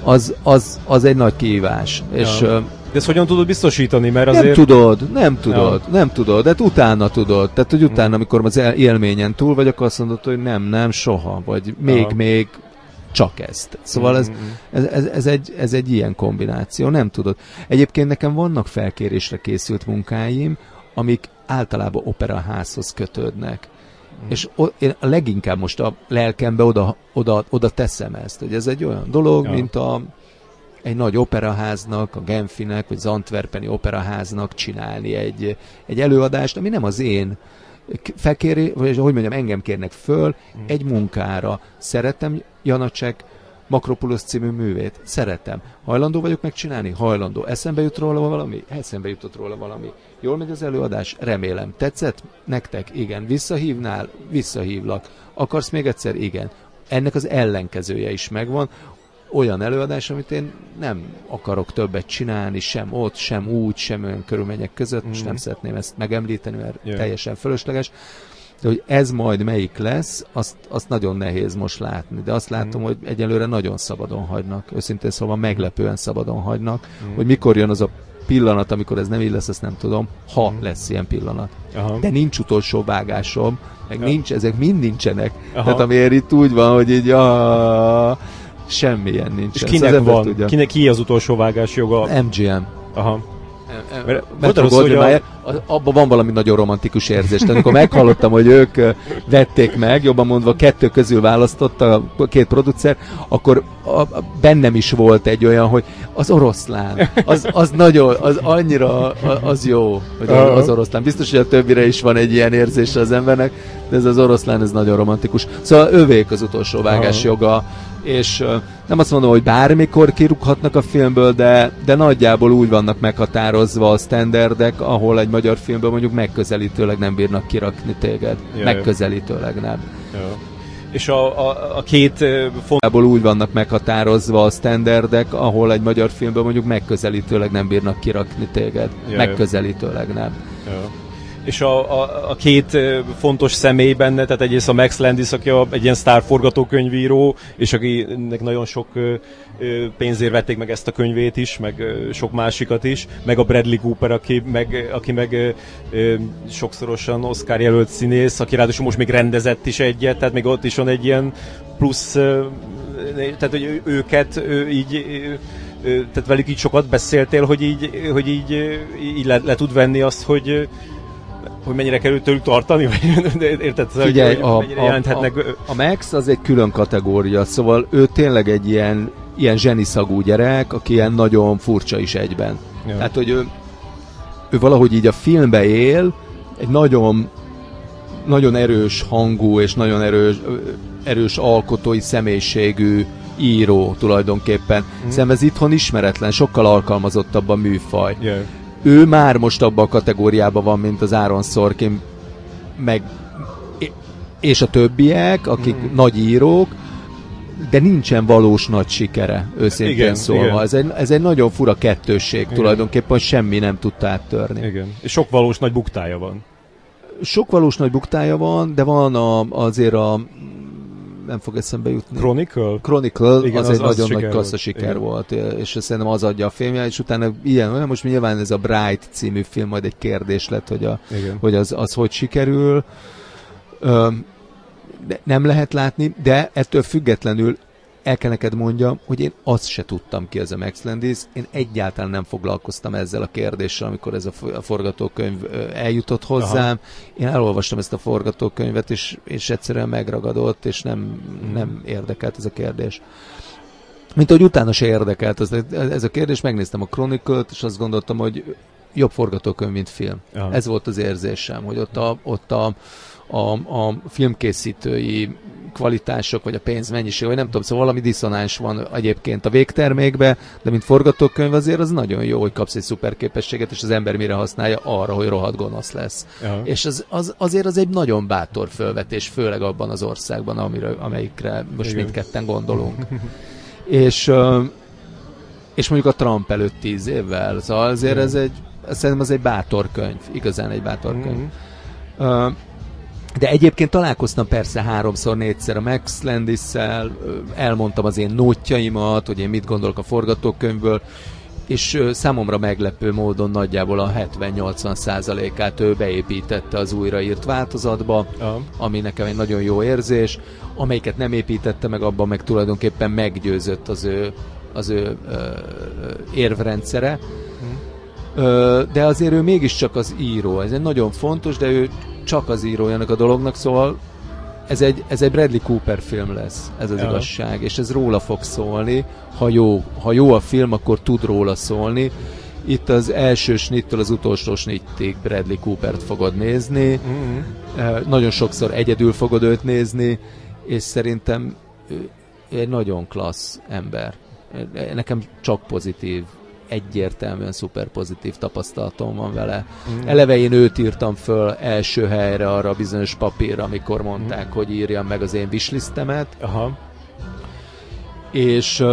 az, az, az egy nagy kihívás. Ja. És, de ezt hogyan tudod biztosítani? Mert azért... Nem tudod, nem tudod, ja. nem tudod, de utána tudod. Tehát, hogy utána, amikor az élményen túl vagy, akkor azt mondod, hogy nem, nem, soha, vagy még, ja. még, csak ezt. Szóval ez, mm-hmm. ez, ez, ez, egy, ez egy ilyen kombináció, nem tudod. Egyébként nekem vannak felkérésre készült munkáim, amik általában operaházhoz kötődnek. Mm. És o, én leginkább most a lelkembe oda, oda, oda teszem ezt, hogy ez egy olyan dolog, ja. mint a, egy nagy operaháznak, a Genfinek, vagy az Antwerpeni operaháznak csinálni egy, egy előadást, ami nem az én felkéri, vagy hogy mondjam, engem kérnek föl egy munkára. Szeretem Janacek Makropulos című művét. Szeretem. Hajlandó vagyok megcsinálni? Hajlandó. Eszembe jut róla valami? Eszembe jutott róla valami. Jól megy az előadás? Remélem. Tetszett? Nektek? Igen. Visszahívnál? Visszahívlak. Akarsz még egyszer? Igen. Ennek az ellenkezője is megvan olyan előadás, amit én nem akarok többet csinálni, sem ott, sem úgy, sem olyan körülmények között, mm. és nem szeretném ezt megemlíteni, mert yeah. teljesen fölösleges. De hogy ez majd melyik lesz, azt, azt nagyon nehéz most látni. De azt látom, mm. hogy egyelőre nagyon szabadon hagynak. Őszintén szóval meglepően szabadon hagynak. Mm. Hogy mikor jön az a pillanat, amikor ez nem így lesz, ezt nem tudom, ha mm. lesz ilyen pillanat. Aha. De nincs utolsó vágásom, meg ja. nincs, ezek mind nincsenek. Aha. Tehát amiért itt úgy van, hogy így a Semmilyen nincs. És kinek szóval van? Tudja. Kinek ki az utolsó vágás joga? MGM. Aha. mert Metro Goldwyn abban van valami nagyon romantikus érzés. Tehát amikor meghallottam, hogy ők vették meg, jobban mondva kettő közül választotta a két producer, akkor a, a, bennem is volt egy olyan, hogy az oroszlán, az, az nagyon, az annyira, az jó, hogy az, oroszlán. Biztos, hogy a többire is van egy ilyen érzése az embernek, de ez az oroszlán, ez nagyon romantikus. Szóval ővék az utolsó vágás joga, és nem azt mondom, hogy bármikor kirúghatnak a filmből, de, de nagyjából úgy vannak meghatározva a standardek, ahol egy magyar filmből mondjuk megközelítőleg nem bírnak kirakni téged. Jaj, megközelítőleg nem. Jaj. És a, a, a két fontos... úgy vannak meghatározva a standardek, ahol egy magyar filmből mondjuk megközelítőleg nem bírnak kirakni téged. Jaj. Megközelítőleg nem. Jaj és a, a, a két fontos személy benne, tehát egyrészt a Max Landis, aki a, egy ilyen sztár forgatókönyvíró, és akinek nagyon sok pénzért vették meg ezt a könyvét is, meg sok másikat is, meg a Bradley Cooper, aki meg, aki meg sokszorosan Oscar jelölt színész, aki ráadásul most még rendezett is egyet, tehát még ott is van egy ilyen plusz, tehát hogy őket így tehát velük így sokat beszéltél, hogy így, hogy így, így le, le tud venni azt, hogy hogy mennyire kerül tőlük tartani, vagy érted? Figyelj, hogy, a, mennyire a, jelenthetnek... A, a Max az egy külön kategória, szóval ő tényleg egy ilyen, ilyen zseniszagú gyerek, aki ilyen nagyon furcsa is egyben. Ja. Tehát, hogy ő, ő valahogy így a filmbe él, egy nagyon nagyon erős hangú és nagyon erős, erős alkotói személyiségű író tulajdonképpen. Mm. Szerintem ez itthon ismeretlen, sokkal alkalmazottabb a műfaj. Yeah ő már most abban a kategóriában van, mint az Aaron Sorkin, meg és a többiek, akik mm. nagy írók, de nincsen valós nagy sikere, őszintén igen, szólva. Igen. Ez, egy, ez egy nagyon fura kettősség igen. tulajdonképpen, semmi nem tudta áttörni. Igen. És sok valós nagy buktája van. Sok valós nagy buktája van, de van a, azért a nem fog eszembe jutni. Chronicle? Chronicle, Igen, az, az egy az nagyon nagy kassza siker volt, és szerintem az adja a filmje, és utána ilyen, olyan, most nyilván ez a Bright című film majd egy kérdés lett, hogy, a, hogy az, az hogy sikerül. Ö, nem lehet látni, de ettől függetlenül el kell neked mondjam, hogy én azt se tudtam ki ez a Max Landis. Én egyáltalán nem foglalkoztam ezzel a kérdéssel, amikor ez a forgatókönyv eljutott hozzám. Aha. Én elolvastam ezt a forgatókönyvet, és, és egyszerűen megragadott, és nem, hmm. nem érdekelt ez a kérdés. Mint ahogy utána se érdekelt ez, ez a kérdés, megnéztem a Chronicle-t, és azt gondoltam, hogy jobb forgatókönyv, mint film. Aha. Ez volt az érzésem, hogy ott a, ott a, a, a filmkészítői kvalitások, vagy a pénz mennyiség, vagy nem tudom, szóval valami diszonáns van egyébként a végtermékbe, de mint forgatókönyv azért az nagyon jó, hogy kapsz egy szuper képességet, és az ember mire használja arra, hogy rohadt gonosz lesz. Aha. És az, az, azért az egy nagyon bátor fölvetés, főleg abban az országban, amiről, amelyikre most Igen. mindketten gondolunk. és, és mondjuk a Trump előtt tíz évvel, szóval azért Igen. ez egy, szerintem az egy bátor könyv, igazán egy bátor könyv. Mm-hmm. Uh, de egyébként találkoztam persze háromszor, négyszer a Max landis elmondtam az én nótjaimat, hogy én mit gondolok a forgatókönyvből, és számomra meglepő módon nagyjából a 70-80 százalékát ő beépítette az újraírt változatba, uh-huh. ami nekem egy nagyon jó érzés, amelyiket nem építette meg, abban meg tulajdonképpen meggyőzött az ő, az ő ö, érvrendszere. De azért ő mégiscsak az író, ez egy nagyon fontos, de ő csak az írójának a dolognak, szóval ez egy, ez egy Bradley Cooper film lesz, ez az ja. igazság, és ez róla fog szólni, ha jó, ha jó a film, akkor tud róla szólni. Itt az első snittől az utolsó snittig Bradley Coopert fogod nézni, mm-hmm. nagyon sokszor egyedül fogod őt nézni, és szerintem egy nagyon klassz ember. Nekem csak pozitív egyértelműen szuper pozitív tapasztalatom van vele. Mm. Eleve én őt írtam föl első helyre arra a bizonyos papírra, amikor mondták, mm. hogy írjam meg az én wishlistemet. Aha. És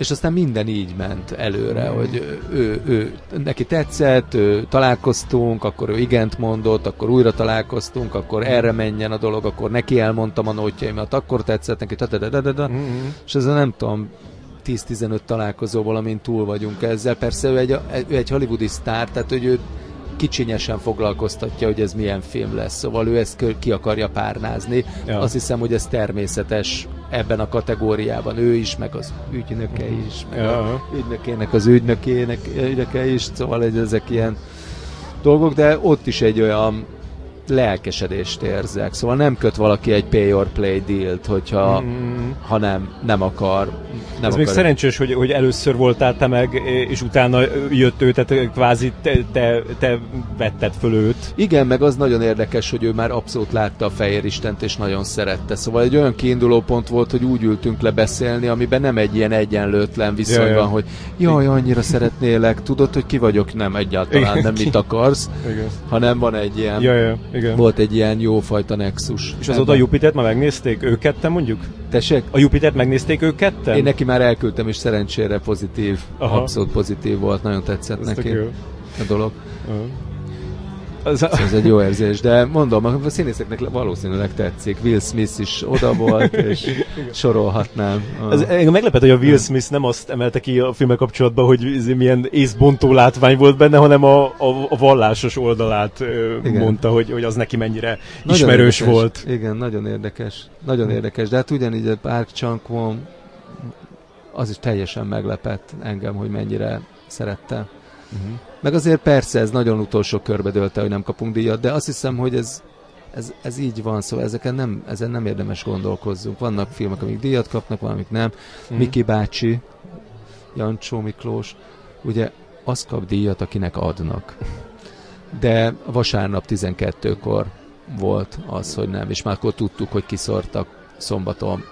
és aztán minden így ment előre, mm. hogy ő, ő, neki tetszett, ő, találkoztunk, akkor ő igent mondott, akkor újra találkoztunk, akkor erre menjen a dolog, akkor neki elmondtam a nótjaimat, akkor tetszett neki, mm. és ezzel nem tudom, 10-15 találkozóval, amint túl vagyunk ezzel. Persze ő egy, ő egy hollywoodi sztár, tehát hogy ő kicsinyesen foglalkoztatja, hogy ez milyen film lesz. Szóval ő ezt ki akarja párnázni. Ja. Azt hiszem, hogy ez természetes ebben a kategóriában. Ő is, meg az ügynöke is, meg a ügynökének az ügynökének, ügynöke is, szóval ezek ilyen dolgok, de ott is egy olyan lelkesedést érzek. Szóval nem köt valaki egy pay or play dealt, hogyha, mm. ha nem, nem akar. Nem Ez akar. még szerencsés, hogy, hogy először voltál te meg, és utána jött ő, tehát kvázi te, te, te vetted föl őt. Igen, meg az nagyon érdekes, hogy ő már abszolút látta a Fehér Istent, és nagyon szerette. Szóval egy olyan kiinduló pont volt, hogy úgy ültünk le beszélni, amiben nem egy ilyen egyenlőtlen viszony ja, van, hogy jaj, annyira szeretnélek, tudod, hogy ki vagyok? Nem, egyáltalán nem mit akarsz, Igen. hanem van egy ilyen ja, ja igen. Volt egy ilyen jófajta nexus. És azóta a Jupitert már megnézték ők ketten mondjuk? Tessék? A Jupitert megnézték ők ketten? Én neki már elküldtem, és szerencsére pozitív, Aha. abszolút pozitív volt, nagyon tetszett Ez neki a dolog. Aha. Az, ez egy jó érzés, de mondom, a színészeknek valószínűleg tetszik. Will Smith is oda volt, és sorolhatnám. Ez engem meglepett, hogy a Will Smith nem azt emelte ki a filmek kapcsolatban, hogy milyen észbontó látvány volt benne, hanem a, a, a vallásos oldalát Igen. mondta, hogy, hogy az neki mennyire nagyon ismerős érdekes. volt. Igen, nagyon érdekes. Nagyon hmm. érdekes, de hát ugyanígy a Park chang az is teljesen meglepett engem, hogy mennyire szerette. Uh-huh. Meg azért persze ez nagyon utolsó körbe dölte, hogy nem kapunk díjat, de azt hiszem, hogy ez, ez, ez így van, szóval ezeken nem, ezen nem érdemes gondolkozzunk. Vannak filmek, amik díjat kapnak, valamik nem. Uh-huh. Miki bácsi, Jancsó Miklós, ugye az kap díjat, akinek adnak. De vasárnap 12-kor volt az, hogy nem, és már akkor tudtuk, hogy kiszortak szombaton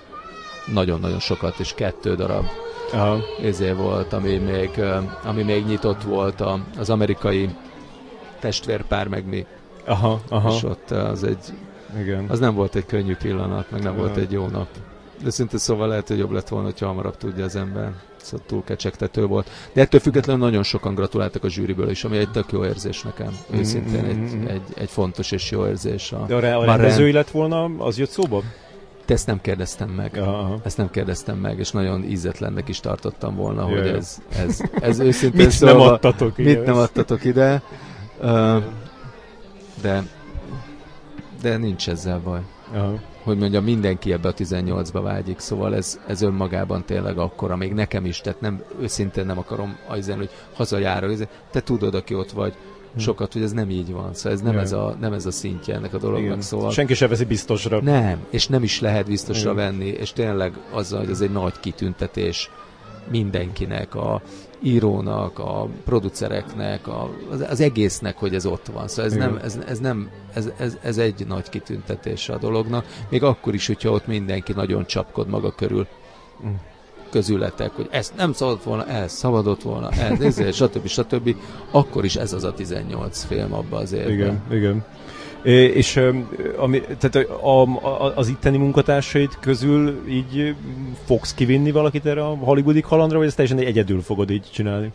nagyon-nagyon sokat, és kettő darab Aha. Ezé volt, ami még, ami még nyitott volt a, az amerikai testvérpár, meg mi. Aha, aha. És ott az egy, Igen. az nem volt egy könnyű pillanat, meg nem aha. volt egy jó nap. De szinte szóval lehet, hogy jobb lett volna, hogyha hamarabb tudja az ember. Szóval túl kecsegtető volt. De ettől függetlenül nagyon sokan gratuláltak a zsűriből is, ami egy tök jó érzés nekem. Mm-hmm. Őszintén egy, mm-hmm. egy, egy fontos és jó érzés. A De a, a rendezői lett volna, az jött szóba? De ezt nem kérdeztem meg. Aha. Ezt nem kérdeztem meg, és nagyon ízetlennek is tartottam volna, Jaj. hogy ez, ez, ez őszintén mit szólva, nem adtatok ide? Mit nem adtatok ide? Uh, de, de nincs ezzel baj. Aha. Hogy mondja, mindenki ebbe a 18-ba vágyik, szóval ez, ez önmagában tényleg akkora, még nekem is, tehát nem, őszintén nem akarom azért, hogy hazajáró, te tudod, aki ott vagy. Sokat, hogy ez nem így van. Szóval ez nem, ez a, nem ez a szintje ennek a dolognak. Igen. Szóval... Senki se veszi biztosra. Nem, és nem is lehet biztosra Igen. venni, és tényleg az, hogy ez egy nagy kitüntetés mindenkinek, a írónak, a producereknek, a, az, az egésznek, hogy ez ott van. Szóval ez Igen. nem, ez, ez, nem ez, ez, ez egy nagy kitüntetés a dolognak, még akkor is, hogyha ott mindenki nagyon csapkod maga körül. Mm közületek, hogy ezt nem szabadott volna, ez szabadott volna, ez, ezért, stb. stb. Akkor is ez az a 18 film abba az évben. Igen, igen. És ami, tehát a, a, az itteni munkatársaid közül így fogsz kivinni valakit erre a hollywoodi kalandra, vagy ezt teljesen egyedül fogod így csinálni?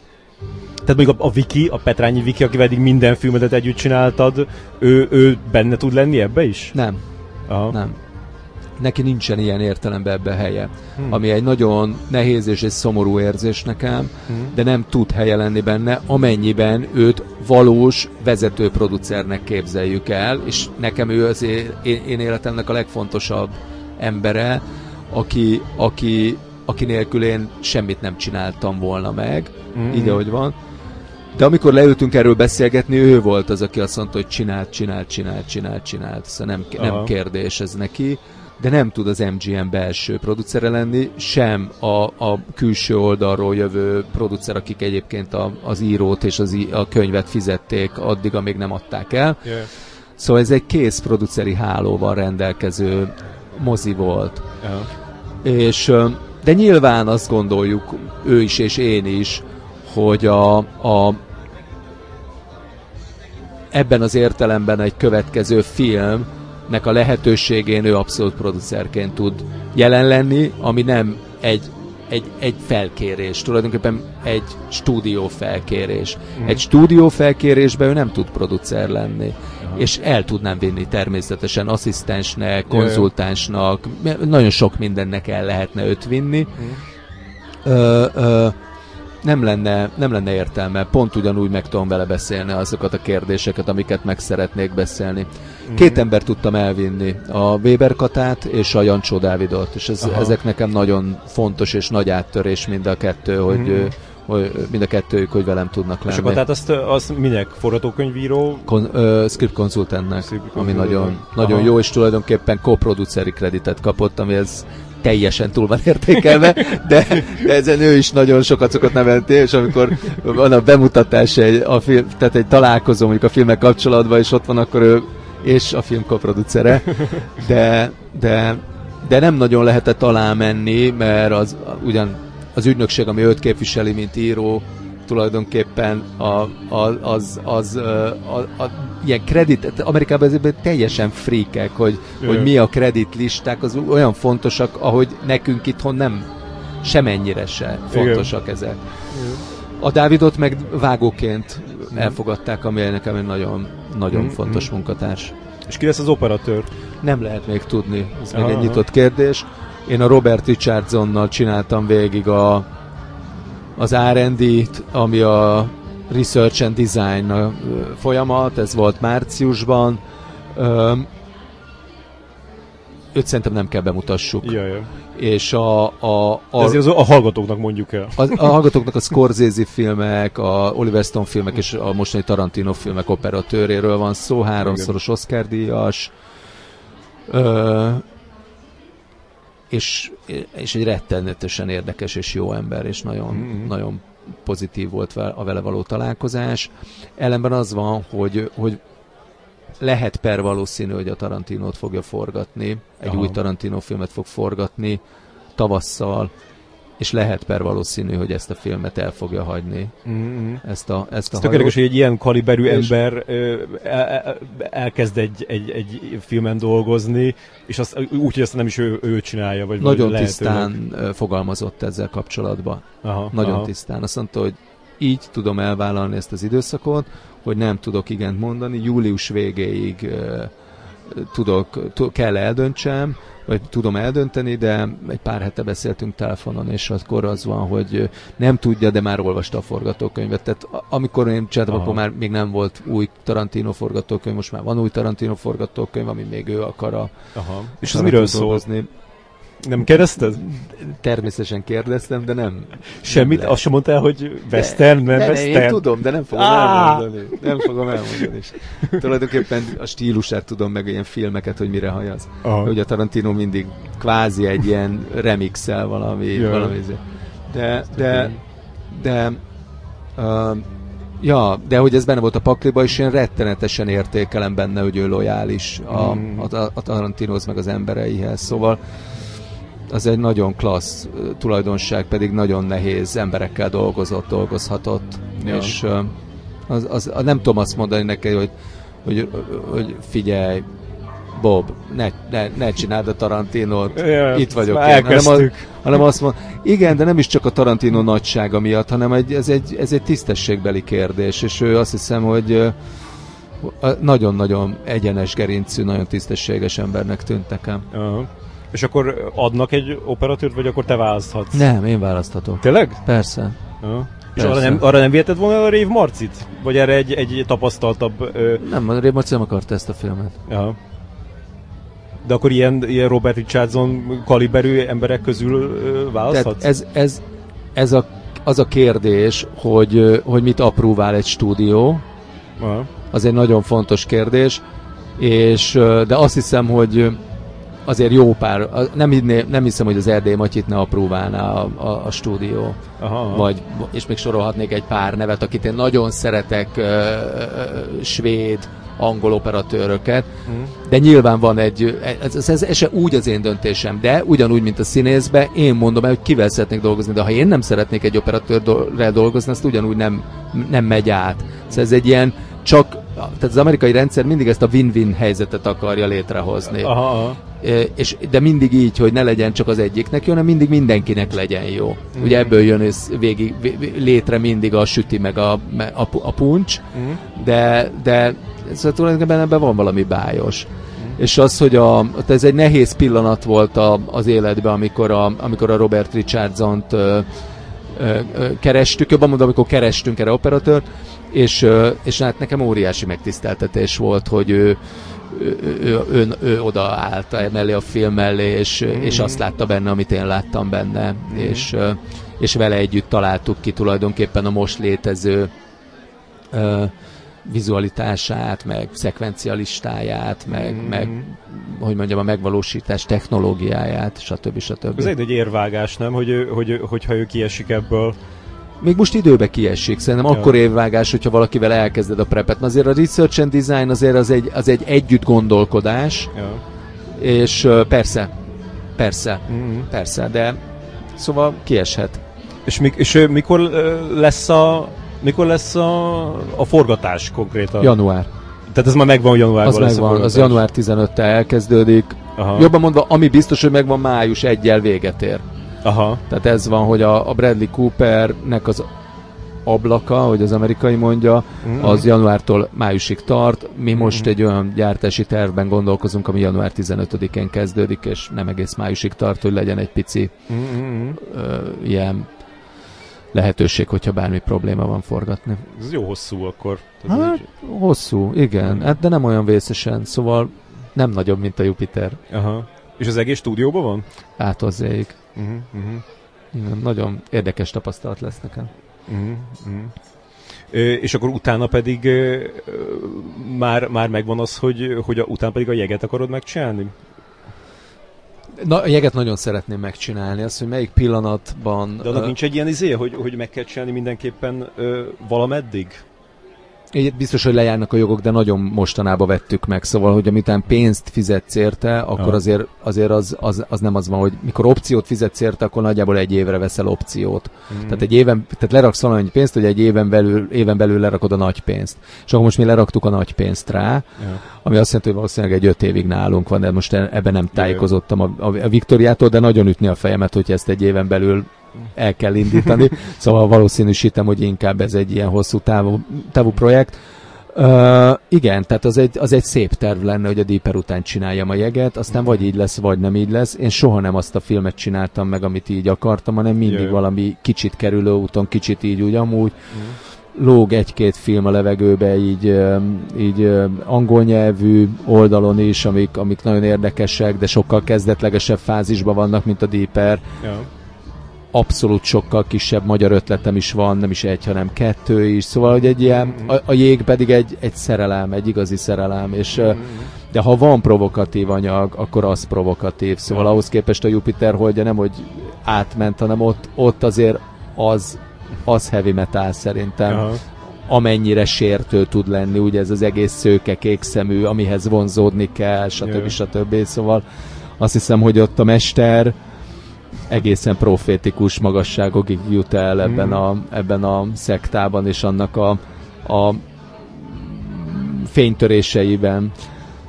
Tehát még a, a Viki, a Petrányi Viki, akivel eddig minden filmet együtt csináltad, ő, ő benne tud lenni ebbe is? Nem. Aha. Nem neki nincsen ilyen értelemben ebbe helye. Hmm. Ami egy nagyon nehéz és egy szomorú érzés nekem, hmm. de nem tud helye lenni benne, amennyiben őt valós vezető producernek képzeljük el, és nekem ő az én, én életemnek a legfontosabb embere, aki, aki, aki nélkül én semmit nem csináltam volna meg, hmm. így ahogy van. De amikor leültünk erről beszélgetni, ő volt az, aki azt mondta, hogy csinált, csinált, csinált, csinált, csinált. Szóval nem, nem kérdés ez neki de nem tud az MGM belső producere lenni, sem a, a külső oldalról jövő producer, akik egyébként a, az írót és az, a könyvet fizették addig, amíg nem adták el. Yeah. Szóval ez egy kész produceri hálóval rendelkező mozi volt. Yeah. És, de nyilván azt gondoljuk, ő is és én is, hogy a, a ebben az értelemben egy következő film nek a lehetőségén ő abszolút producerként tud jelen lenni, ami nem egy, egy, egy felkérés, tulajdonképpen egy stúdió felkérés. Mm. Egy stúdió felkérésben ő nem tud producer lenni. És el tudnám vinni természetesen asszisztensnek, konzultánsnak, nagyon sok mindennek el lehetne őt vinni. Mm. Ö, ö, nem lenne, nem lenne értelme. Pont ugyanúgy meg tudom vele beszélni azokat a kérdéseket, amiket meg szeretnék beszélni. Mm. Két ember tudtam elvinni, a Weber Katát és a Jancsó Dávidot, és ez, ezek nekem nagyon fontos és nagy áttörés mind a kettő, hogy mm hogy mind a kettőjük, hogy velem tudnak lenni. És akkor tehát azt, azt minek? Forgatókönyvíró? Kon, ö, script konzultantnak, ami nagyon, nagyon jó, és tulajdonképpen co-produceri kreditet kapott, ami ez teljesen túl van értékelve, de, de ezen ő is nagyon sokat szokott nevelni, és amikor van a bemutatás, egy, a film, tehát egy találkozó mondjuk a filmek kapcsolatban, és ott van, akkor ő és a film koproducere, de, de, de nem nagyon lehetett alá menni, mert az ugyan az ügynökség, ami őt képviseli, mint író, tulajdonképpen a, a, az, az a, a, a, ilyen kredit, Amerikában ezért teljesen fríkek, hogy, hogy mi a kreditlisták, az olyan fontosak, ahogy nekünk itthon nem semennyire se fontosak Igen. ezek. Igen. A Dávidot meg vágóként mm. elfogadták, ami nekem egy nagyon, nagyon mm. fontos mm. munkatárs. És ki lesz az operatőr? Nem lehet még tudni, ez aha, még egy nyitott kérdés. Én a Robert Richardsonnal csináltam végig a, az R&D-t, ami a Research and Design folyamat, ez volt márciusban. őt szerintem nem kell bemutassuk. Ja, ja. És a... a, a Ez az a hallgatóknak mondjuk el. A, a hallgatóknak a Scorsese filmek, a Oliver Stone filmek és a mostani Tarantino filmek operatőréről van szó, háromszoros Oscar díjas. Ö, és, és egy rettenetesen érdekes és jó ember, és nagyon, mm-hmm. nagyon pozitív volt a vele való találkozás. Ellenben az van, hogy, hogy lehet per valószínű, hogy a Tarantinót fogja forgatni, egy Aha. új Tarantino filmet fog forgatni tavasszal, és lehet per valószínű, hogy ezt a filmet el fogja hagyni. Mm-hmm. Ezt a, ezt a Ez érdekes, hogy egy ilyen kaliberű és ember ö, el, elkezd egy, egy, egy filmen dolgozni, és azt, úgy, hogy azt nem is ő, ő csinálja. Vagy Nagyon vagy tisztán fogalmazott ezzel kapcsolatban. Aha, Nagyon aha. tisztán. Azt mondta, hogy így tudom elvállalni ezt az időszakot, hogy nem tudok igent mondani, július végéig uh, tudok, t- kell eldöntsem, vagy tudom eldönteni, de egy pár hete beszéltünk telefonon, és akkor az van, hogy nem tudja, de már olvasta a forgatókönyvet. Tehát amikor én csináltam, akkor már még nem volt új Tarantino forgatókönyv, most már van új Tarantino forgatókönyv, ami még ő akar a... Aha. És az miről szól? Nem kérdezted? Természetesen kérdeztem, de nem. Semmit? Nem azt sem mondtál, hogy western, nem de, western? Én tudom, de nem fogom ah! elmondani. Nem fogom elmondani. És tulajdonképpen a stílusát tudom, meg ilyen filmeket, hogy mire hajaz. Aha. Hogy a Tarantino mindig kvázi egy ilyen remixel valami, yeah. valami izé. de, de, de, uh, Ja, de hogy ez benne volt a pakliba, és én rettenetesen értékelem benne, hogy ő lojális a, mm. a, a Tarantinohoz meg az embereihez. Szóval az egy nagyon klassz tulajdonság, pedig nagyon nehéz emberekkel dolgozott, dolgozhatott, ja. és az, az, nem tudom azt mondani neki, hogy, hogy, hogy figyelj, Bob, ne, ne, ne csináld a Tarantinót, ja, itt vagyok én. Hanem, az, hanem azt mond, igen, de nem is csak a Tarantino nagysága miatt, hanem egy, ez, egy, ez egy tisztességbeli kérdés, és ő azt hiszem, hogy nagyon-nagyon egyenes gerincű, nagyon tisztességes embernek tűnt nekem. Uh-huh. És akkor adnak egy operatőrt, vagy akkor te választhatsz? Nem, én választhatok. Tényleg? Persze. Ja. És arra nem, arra nem viheted volna a Rév Marcit? Vagy erre egy, egy tapasztaltabb... Ö... Nem, a Rév Marci nem akarta ezt a filmet. Ja. De akkor ilyen, ilyen Robert Richardson kaliberű emberek közül ö, választhatsz? Tehát ez, ez, ez a, az a kérdés, hogy, hogy mit apróvál egy stúdió. Aha. Az egy nagyon fontos kérdés. És, de azt hiszem, hogy azért jó pár, nem, hinné, nem hiszem, hogy az Erdély Matyit ne apróválná a, a, a stúdió. Aha. Vagy, és még sorolhatnék egy pár nevet, akit én nagyon szeretek, uh, uh, svéd, angol operatőröket, hmm. de nyilván van egy, ez, ez, ez, ez se úgy az én döntésem, de ugyanúgy, mint a színészbe, én mondom el, hogy kivel szeretnék dolgozni, de ha én nem szeretnék egy operatőrrel dolgozni, azt ugyanúgy nem, nem megy át. Szóval ez egy ilyen csak, tehát az amerikai rendszer mindig ezt a win-win helyzetet akarja létrehozni. Aha, aha és, de mindig így, hogy ne legyen csak az egyiknek jó, hanem mindig mindenkinek legyen jó. Mm. Ugye ebből jön ez végig, létre mindig a süti meg a, a, a puncs, mm. de, de szóval tulajdonképpen ebben van valami bájos. Mm. És az, hogy a, ez egy nehéz pillanat volt a, az életben, amikor a, amikor a Robert Richardson-t kerestük, jobban mondom, amikor kerestünk erre operatőrt, és, és hát nekem óriási megtiszteltetés volt, hogy ő, ő, ő, ő, ő odaállt mellé a film mellé, és, mm. és azt látta benne, amit én láttam benne, mm. és, és vele együtt találtuk ki tulajdonképpen a most létező uh, vizualitását, meg szekvencialistáját, meg, mm. meg hogy mondjam, a megvalósítás technológiáját, stb. stb. Ez egy érvágás, nem? Hogy, hogy, hogyha ő kiesik ebből, még most időbe kiesik, szerintem ja. akkor évvágás, hogyha valakivel elkezded a prepet. Mert azért a research and design azért az egy, az egy együtt gondolkodás, ja. és persze, persze, mm-hmm. persze, de szóval kieshet. És, mi, és mikor lesz a mikor lesz a, a forgatás konkrétan? Január. Tehát ez már megvan januárban az lesz megvan, a az január 15-tel elkezdődik. Aha. Jobban mondva, ami biztos, hogy megvan május egyel véget ér. Aha. Tehát ez van, hogy a, a Bradley Coopernek az ablaka, hogy az amerikai mondja, mm. az januártól májusig tart. Mi mm. most egy olyan gyártási tervben gondolkozunk, ami január 15-én kezdődik, és nem egész májusig tart, hogy legyen egy pici mm. ö, ilyen lehetőség, hogyha bármi probléma van forgatni. Ez jó hosszú akkor. hát, így... hosszú, igen, hát, de nem olyan vészesen, szóval nem nagyobb, mint a Jupiter. Aha. És az egész stúdióban van? Áthozzéig. Uh-huh, uh-huh. Igen, nagyon érdekes tapasztalat lesz nekem. Uh-huh, uh-huh. És akkor utána pedig már, már megvan az, hogy, hogy a, utána pedig a jeget akarod megcsinálni? Na, a jeget nagyon szeretném megcsinálni, azt, hogy melyik pillanatban... De annak uh, nincs egy ilyen izé, hogy, hogy meg kell csinálni mindenképpen uh, valameddig? Biztos, hogy lejárnak a jogok, de nagyon mostanában vettük meg, szóval, hogy amitán pénzt fizetsz érte, akkor Aha. azért, azért az, az, az, nem az van, hogy mikor opciót fizetsz érte, akkor nagyjából egy évre veszel opciót. Mm. Tehát egy éven, tehát leraksz valami pénzt, hogy egy éven belül, éven belül lerakod a nagy pénzt. És akkor most mi leraktuk a nagy pénzt rá, ja. ami azt jelenti, hogy valószínűleg egy öt évig nálunk van, de most ebben nem tájékozottam a, a, a Viktoriától, de nagyon ütni a fejemet, hogy ezt egy éven belül el kell indítani, szóval valószínűsítem, hogy inkább ez egy ilyen hosszú távú, távú projekt. Uh, igen, tehát az egy, az egy szép terv lenne, hogy a Deeper után csináljam a jeget, aztán vagy így lesz, vagy nem így lesz. Én soha nem azt a filmet csináltam meg, amit így akartam, hanem mindig Jaj. valami kicsit kerülő úton, kicsit így úgy amúgy. Mm. Lóg egy-két film a levegőbe, így, így angol nyelvű oldalon is, amik, amik nagyon érdekesek, de sokkal kezdetlegesebb fázisban vannak, mint a Deeper. Ja abszolút sokkal kisebb magyar ötletem is van, nem is egy, hanem kettő is, szóval, hogy egy ilyen, a, a jég pedig egy, egy szerelem, egy igazi szerelem, és de ha van provokatív anyag, akkor az provokatív, szóval ahhoz képest a Jupiter holdja nem, hogy átment, hanem ott, ott azért az, az heavy metal szerintem. Aha amennyire sértő tud lenni, ugye ez az egész szőke kék szemű, amihez vonzódni kell, stb. stb. Szóval azt hiszem, hogy ott a mester egészen profétikus magasságokig jut el ebben, mm. a, ebben a szektában és annak a, a fénytöréseiben.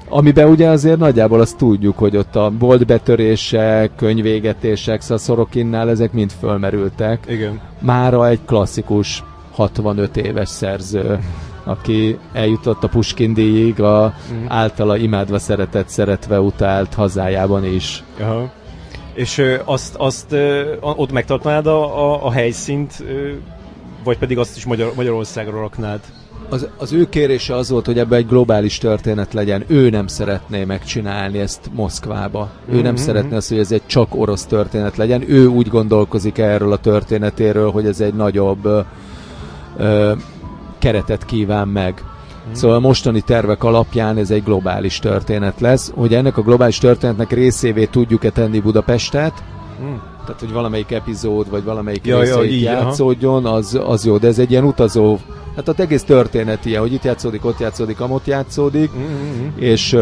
Amiben ugye azért nagyjából azt tudjuk, hogy ott a boltbetörések, könyvégetések, szóval Szorokinnál ezek mind fölmerültek. Igen. Mára egy klasszikus 65 éves szerző, aki eljutott a Puskin díjig, a mm. általa imádva szeretett, szeretve utált hazájában is. Aha. És azt, azt ott megtartanád a, a, a helyszínt, vagy pedig azt is Magyar, Magyarországra raknád? Az, az ő kérése az volt, hogy ebbe egy globális történet legyen. Ő nem szeretné megcsinálni ezt Moszkvába. Ő mm-hmm. nem mhm, szeretné azt, hogy ez egy csak orosz történet legyen. Ő úgy gondolkozik erről a történetéről, hogy ez egy nagyobb ö, keretet kíván meg. Hmm. Szóval a mostani tervek alapján ez egy globális történet lesz. Hogy ennek a globális történetnek részévé tudjuk-e tenni Budapestet, hmm. tehát hogy valamelyik epizód, vagy valamelyik ja, ja, így, játszódjon, az, az jó, de ez egy ilyen utazó, hát az egész történet ilyen, hogy itt játszódik, ott játszódik, amott játszódik, mm-hmm. és,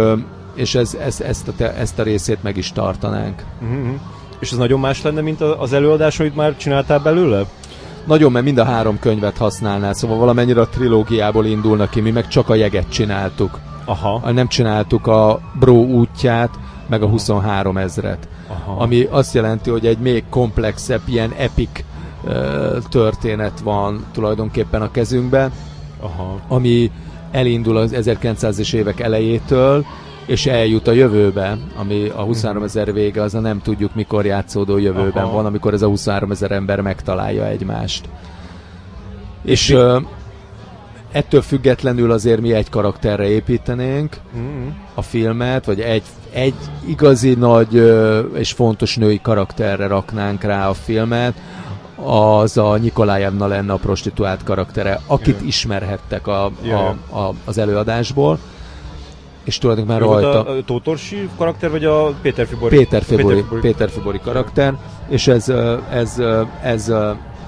és ez, ez, ezt, a, ezt a részét meg is tartanánk. Mm-hmm. És ez nagyon más lenne, mint az előadás, amit már csináltál belőle? Nagyon, mert mind a három könyvet használná, szóval valamennyire a trilógiából indulnak ki, mi meg csak a jeget csináltuk. Aha. Nem csináltuk a Bro útját, meg a 23 ezret. Aha. Ami azt jelenti, hogy egy még komplexebb, ilyen epic uh, történet van tulajdonképpen a kezünkben, Aha. ami elindul az 1900-es évek elejétől, és eljut a jövőbe, ami a 23 ezer vége, az a nem tudjuk mikor játszódó jövőben Aha. van, amikor ez a 23 ezer ember megtalálja egymást. És ö, ettől függetlenül azért mi egy karakterre építenénk mm. a filmet, vagy egy, egy igazi nagy ö, és fontos női karakterre raknánk rá a filmet, az a Nikolájevna lenne a prostituált karaktere, akit yeah. ismerhettek a, a, a, az előadásból és tulajdonképpen már rajta... A Tótorsi karakter, vagy a Péter Fibori? Péter Fibori, Péter Fibori, Péter Fibori karakter, és ez, ez, ez,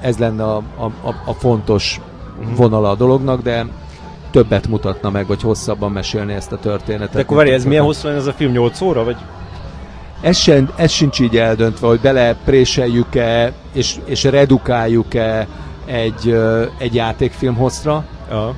ez lenne a, a, a fontos uh-huh. vonala a dolognak, de többet mutatna meg, vagy hosszabban mesélni ezt a történetet. De akkor várj, ez milyen hosszú ez a film? 8 óra, vagy? Ez, sem, ez sincs így eldöntve, hogy belepréseljük-e, és, és redukáljuk-e egy, egy játékfilm hosszra. Uh-huh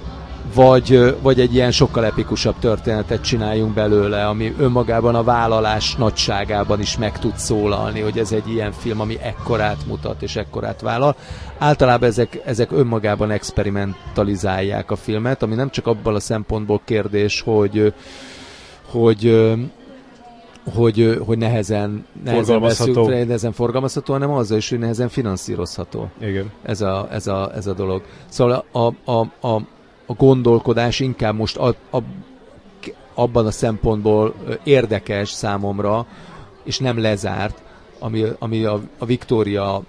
vagy, vagy egy ilyen sokkal epikusabb történetet csináljunk belőle, ami önmagában a vállalás nagyságában is meg tud szólalni, hogy ez egy ilyen film, ami ekkorát mutat és ekkorát vállal. Általában ezek, ezek önmagában experimentalizálják a filmet, ami nem csak abban a szempontból kérdés, hogy hogy hogy, hogy nehezen, nehezen forgalmazható. Veszünk, nehezen forgalmazható, hanem azzal is, hogy nehezen finanszírozható. Igen. Ez a, ez a, ez a dolog. Szóval a, a, a, a gondolkodás inkább most a, a, abban a szempontból érdekes számomra, és nem lezárt, ami, ami a, a Viktória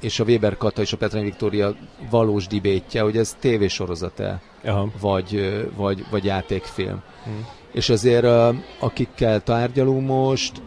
és a Weber Kata és a Petrányi Viktória valós dibétje, hogy ez tévésorozat-e, vagy, vagy, vagy játékfilm. Hmm. És azért akikkel tárgyalunk most,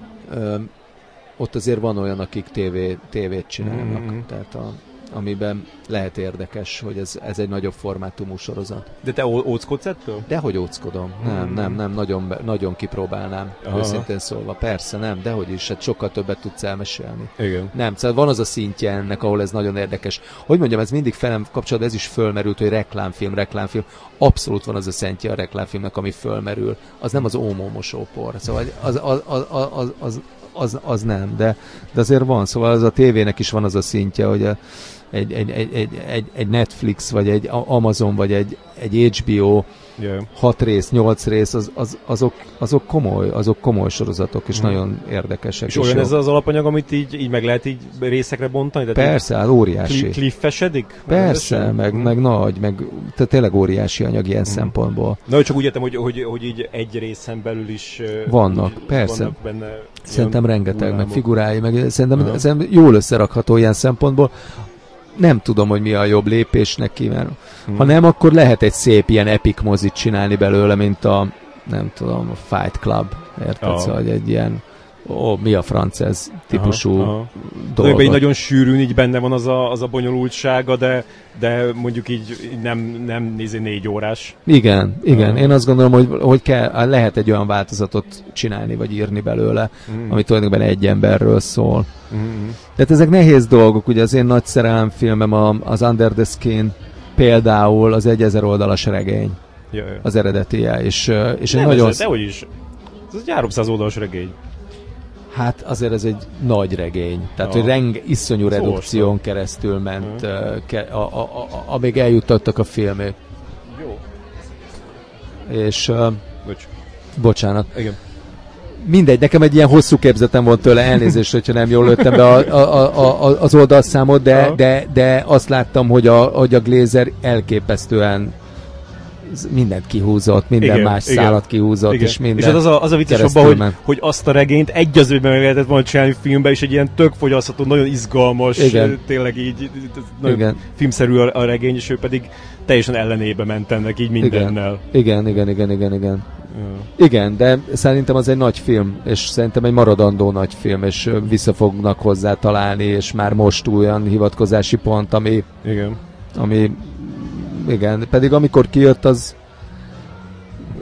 ott azért van olyan, akik tévé, tévét csinálnak. Hmm. Tehát a, amiben lehet érdekes, hogy ez, ez egy nagyobb formátumú sorozat. De te óckodsz ettől? Dehogy óckodom. Nem, nem, nem, nagyon, nagyon kipróbálnám, Aha. őszintén szólva. Persze, nem, dehogy is, hát sokkal többet tudsz elmesélni. Igen. Nem, szóval van az a szintje ennek, ahol ez nagyon érdekes. Hogy mondjam, ez mindig felem kapcsolatban, ez is fölmerült, hogy reklámfilm, reklámfilm. Abszolút van az a szentje a reklámfilmnek, ami fölmerül. Az nem az ómó mosópor. Szóval az, az, az, az, az, az, az nem, de, de azért van, szóval az a tévének is van az a szintje, hogy a, egy, egy, egy, egy, egy, egy Netflix, vagy egy Amazon, vagy egy, egy HBO yeah. hat rész, nyolc rész, az, az, azok, azok, komoly, azok komoly sorozatok, és mm. nagyon érdekesek. És, és olyan jó. ez az alapanyag, amit így, így meg lehet így részekre bontani? Tehát Persze, hát óriási. Cliffesedik? Persze, meg, mm. meg nagy, meg tehát tényleg óriási anyag ilyen mm. szempontból. Na, csak úgy értem, hogy, hogy, hogy így egy részen belül is vannak, így, persze. Vannak benne Szerintem rengeteg, meg figurái, meg szerintem, uh-huh. szerintem jól összerakható ilyen szempontból nem tudom, hogy mi a jobb lépés neki, mert hmm. ha nem, akkor lehet egy szép ilyen epic mozit csinálni belőle, mint a, nem tudom, a Fight Club, érted? Oh. Szóval egy ilyen ó, mi a franc ez típusú aha, aha. dolog. Így nagyon sűrűn így benne van az a, az a bonyolultsága, de, de mondjuk így nem, nem nézi négy órás. Igen, igen. Aha. Én azt gondolom, hogy, hogy kell, lehet egy olyan változatot csinálni, vagy írni belőle, mm. ami tulajdonképpen egy emberről szól. Mm-hmm. Tehát ezek nehéz dolgok, ugye az én nagy filmem a, az Under the Skin például az egy ezer oldalas regény. Ja, ja. Az eredetie, és, és nem, egy nagyon... Ez, dehogy is. Ez egy 300 oldalas regény. Hát azért ez egy nagy regény. Tehát, ja. hogy reng, iszonyú redukción Szóval. keresztül ment, uh, ke, a, a, a, a, amíg eljuttattak a filmé. Jó. És... Uh, Bocs. Bocsánat. Igen. Mindegy, nekem egy ilyen hosszú képzetem volt tőle, elnézést, hogyha nem jól lőttem be a, a, a, a, az oldalszámot, de, de, de azt láttam, hogy a, hogy a Glazer elképesztően mindent kihúzott, minden igen, más igen, szálat kihúzott, igen. és minden És az a, az a vicces abban, hogy, hogy azt a regényt egy az meg lehetett volna csinálni filmben, és egy ilyen tök fogyasztható, nagyon izgalmas, igen. tényleg így, nagyon igen. filmszerű a, a regény, és ő pedig teljesen ellenébe ment ennek így mindennel. Igen, igen, igen, igen, igen. Ja. Igen, de szerintem az egy nagy film, és szerintem egy maradandó nagy film, és vissza fognak hozzá találni, és már most olyan hivatkozási pont, ami, igen. ami igen, pedig amikor kijött, az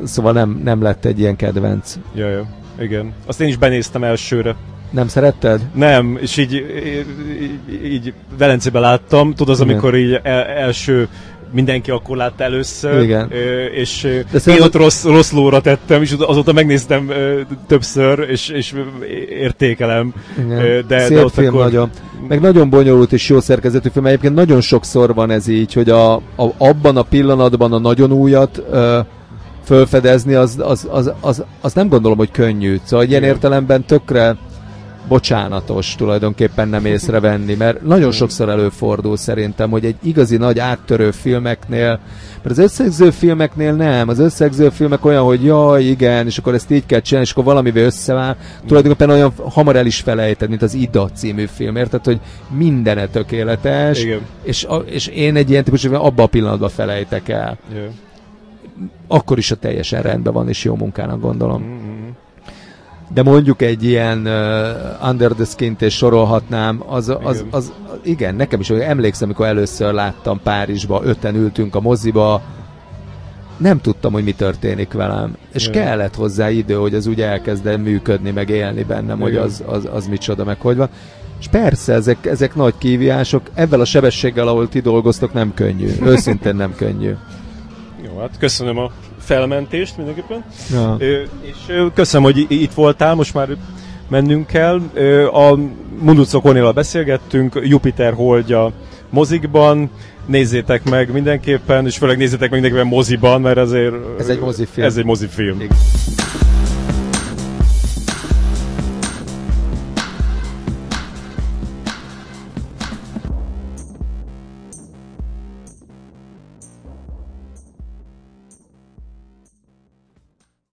szóval nem, nem lett egy ilyen kedvenc. Ja, ja, igen. Azt én is benéztem elsőre. Nem szeretted? Nem, és így, így, így Velencében láttam, tudod, az, Igen. amikor így el, első mindenki akkor látta először, Igen. és De én ott rossz, rossz lóra tettem, és azóta megnéztem többször, és, és értékelem. Igen. De, Szép de ott film akkor... nagyon. Meg nagyon bonyolult és jó szerkezetű film. Egyébként nagyon sokszor van ez így, hogy a, a, abban a pillanatban a nagyon újat fölfedezni, az, az, az, az, az nem gondolom, hogy könnyű. Szóval ilyen Igen. értelemben tökre bocsánatos tulajdonképpen nem észrevenni, mert nagyon sokszor előfordul szerintem, hogy egy igazi nagy áttörő filmeknél, mert az összegző filmeknél nem, az összegző filmek olyan, hogy jaj, igen, és akkor ezt így kell csinálni, és akkor valamivel összeváll, tulajdonképpen olyan hamar el is felejted, mint az Ida című film, érted, hogy mindene tökéletes, Igen. és, a, és én egy ilyen típusú, abban a pillanatban felejtek el. Ja. Akkor is a teljesen rendben van, és jó munkának gondolom. Mm-hmm. De mondjuk egy ilyen uh, Under the Skin-t és sorolhatnám, az, az, az, Igen. az, igen, nekem is emlékszem, amikor először láttam Párizsba, öten ültünk a moziba, nem tudtam, hogy mi történik velem. És Igen. kellett hozzá idő, hogy az úgy elkezdem működni, meg élni bennem, hogy Igen. az, az, az micsoda, meg hogy van. És persze, ezek, ezek nagy kívások, ebben a sebességgel, ahol ti dolgoztok, nem könnyű. Őszintén nem könnyű. Jó, hát köszönöm a felmentést mindenképpen. Ja. És köszönöm, hogy itt voltál, most már mennünk kell. A Munduco beszélgettünk, Jupiter holdja mozikban, nézzétek meg mindenképpen, és főleg nézzétek meg mindenképpen moziban, mert azért... Ez egy mozifilm. Ez egy mozifilm. Igen.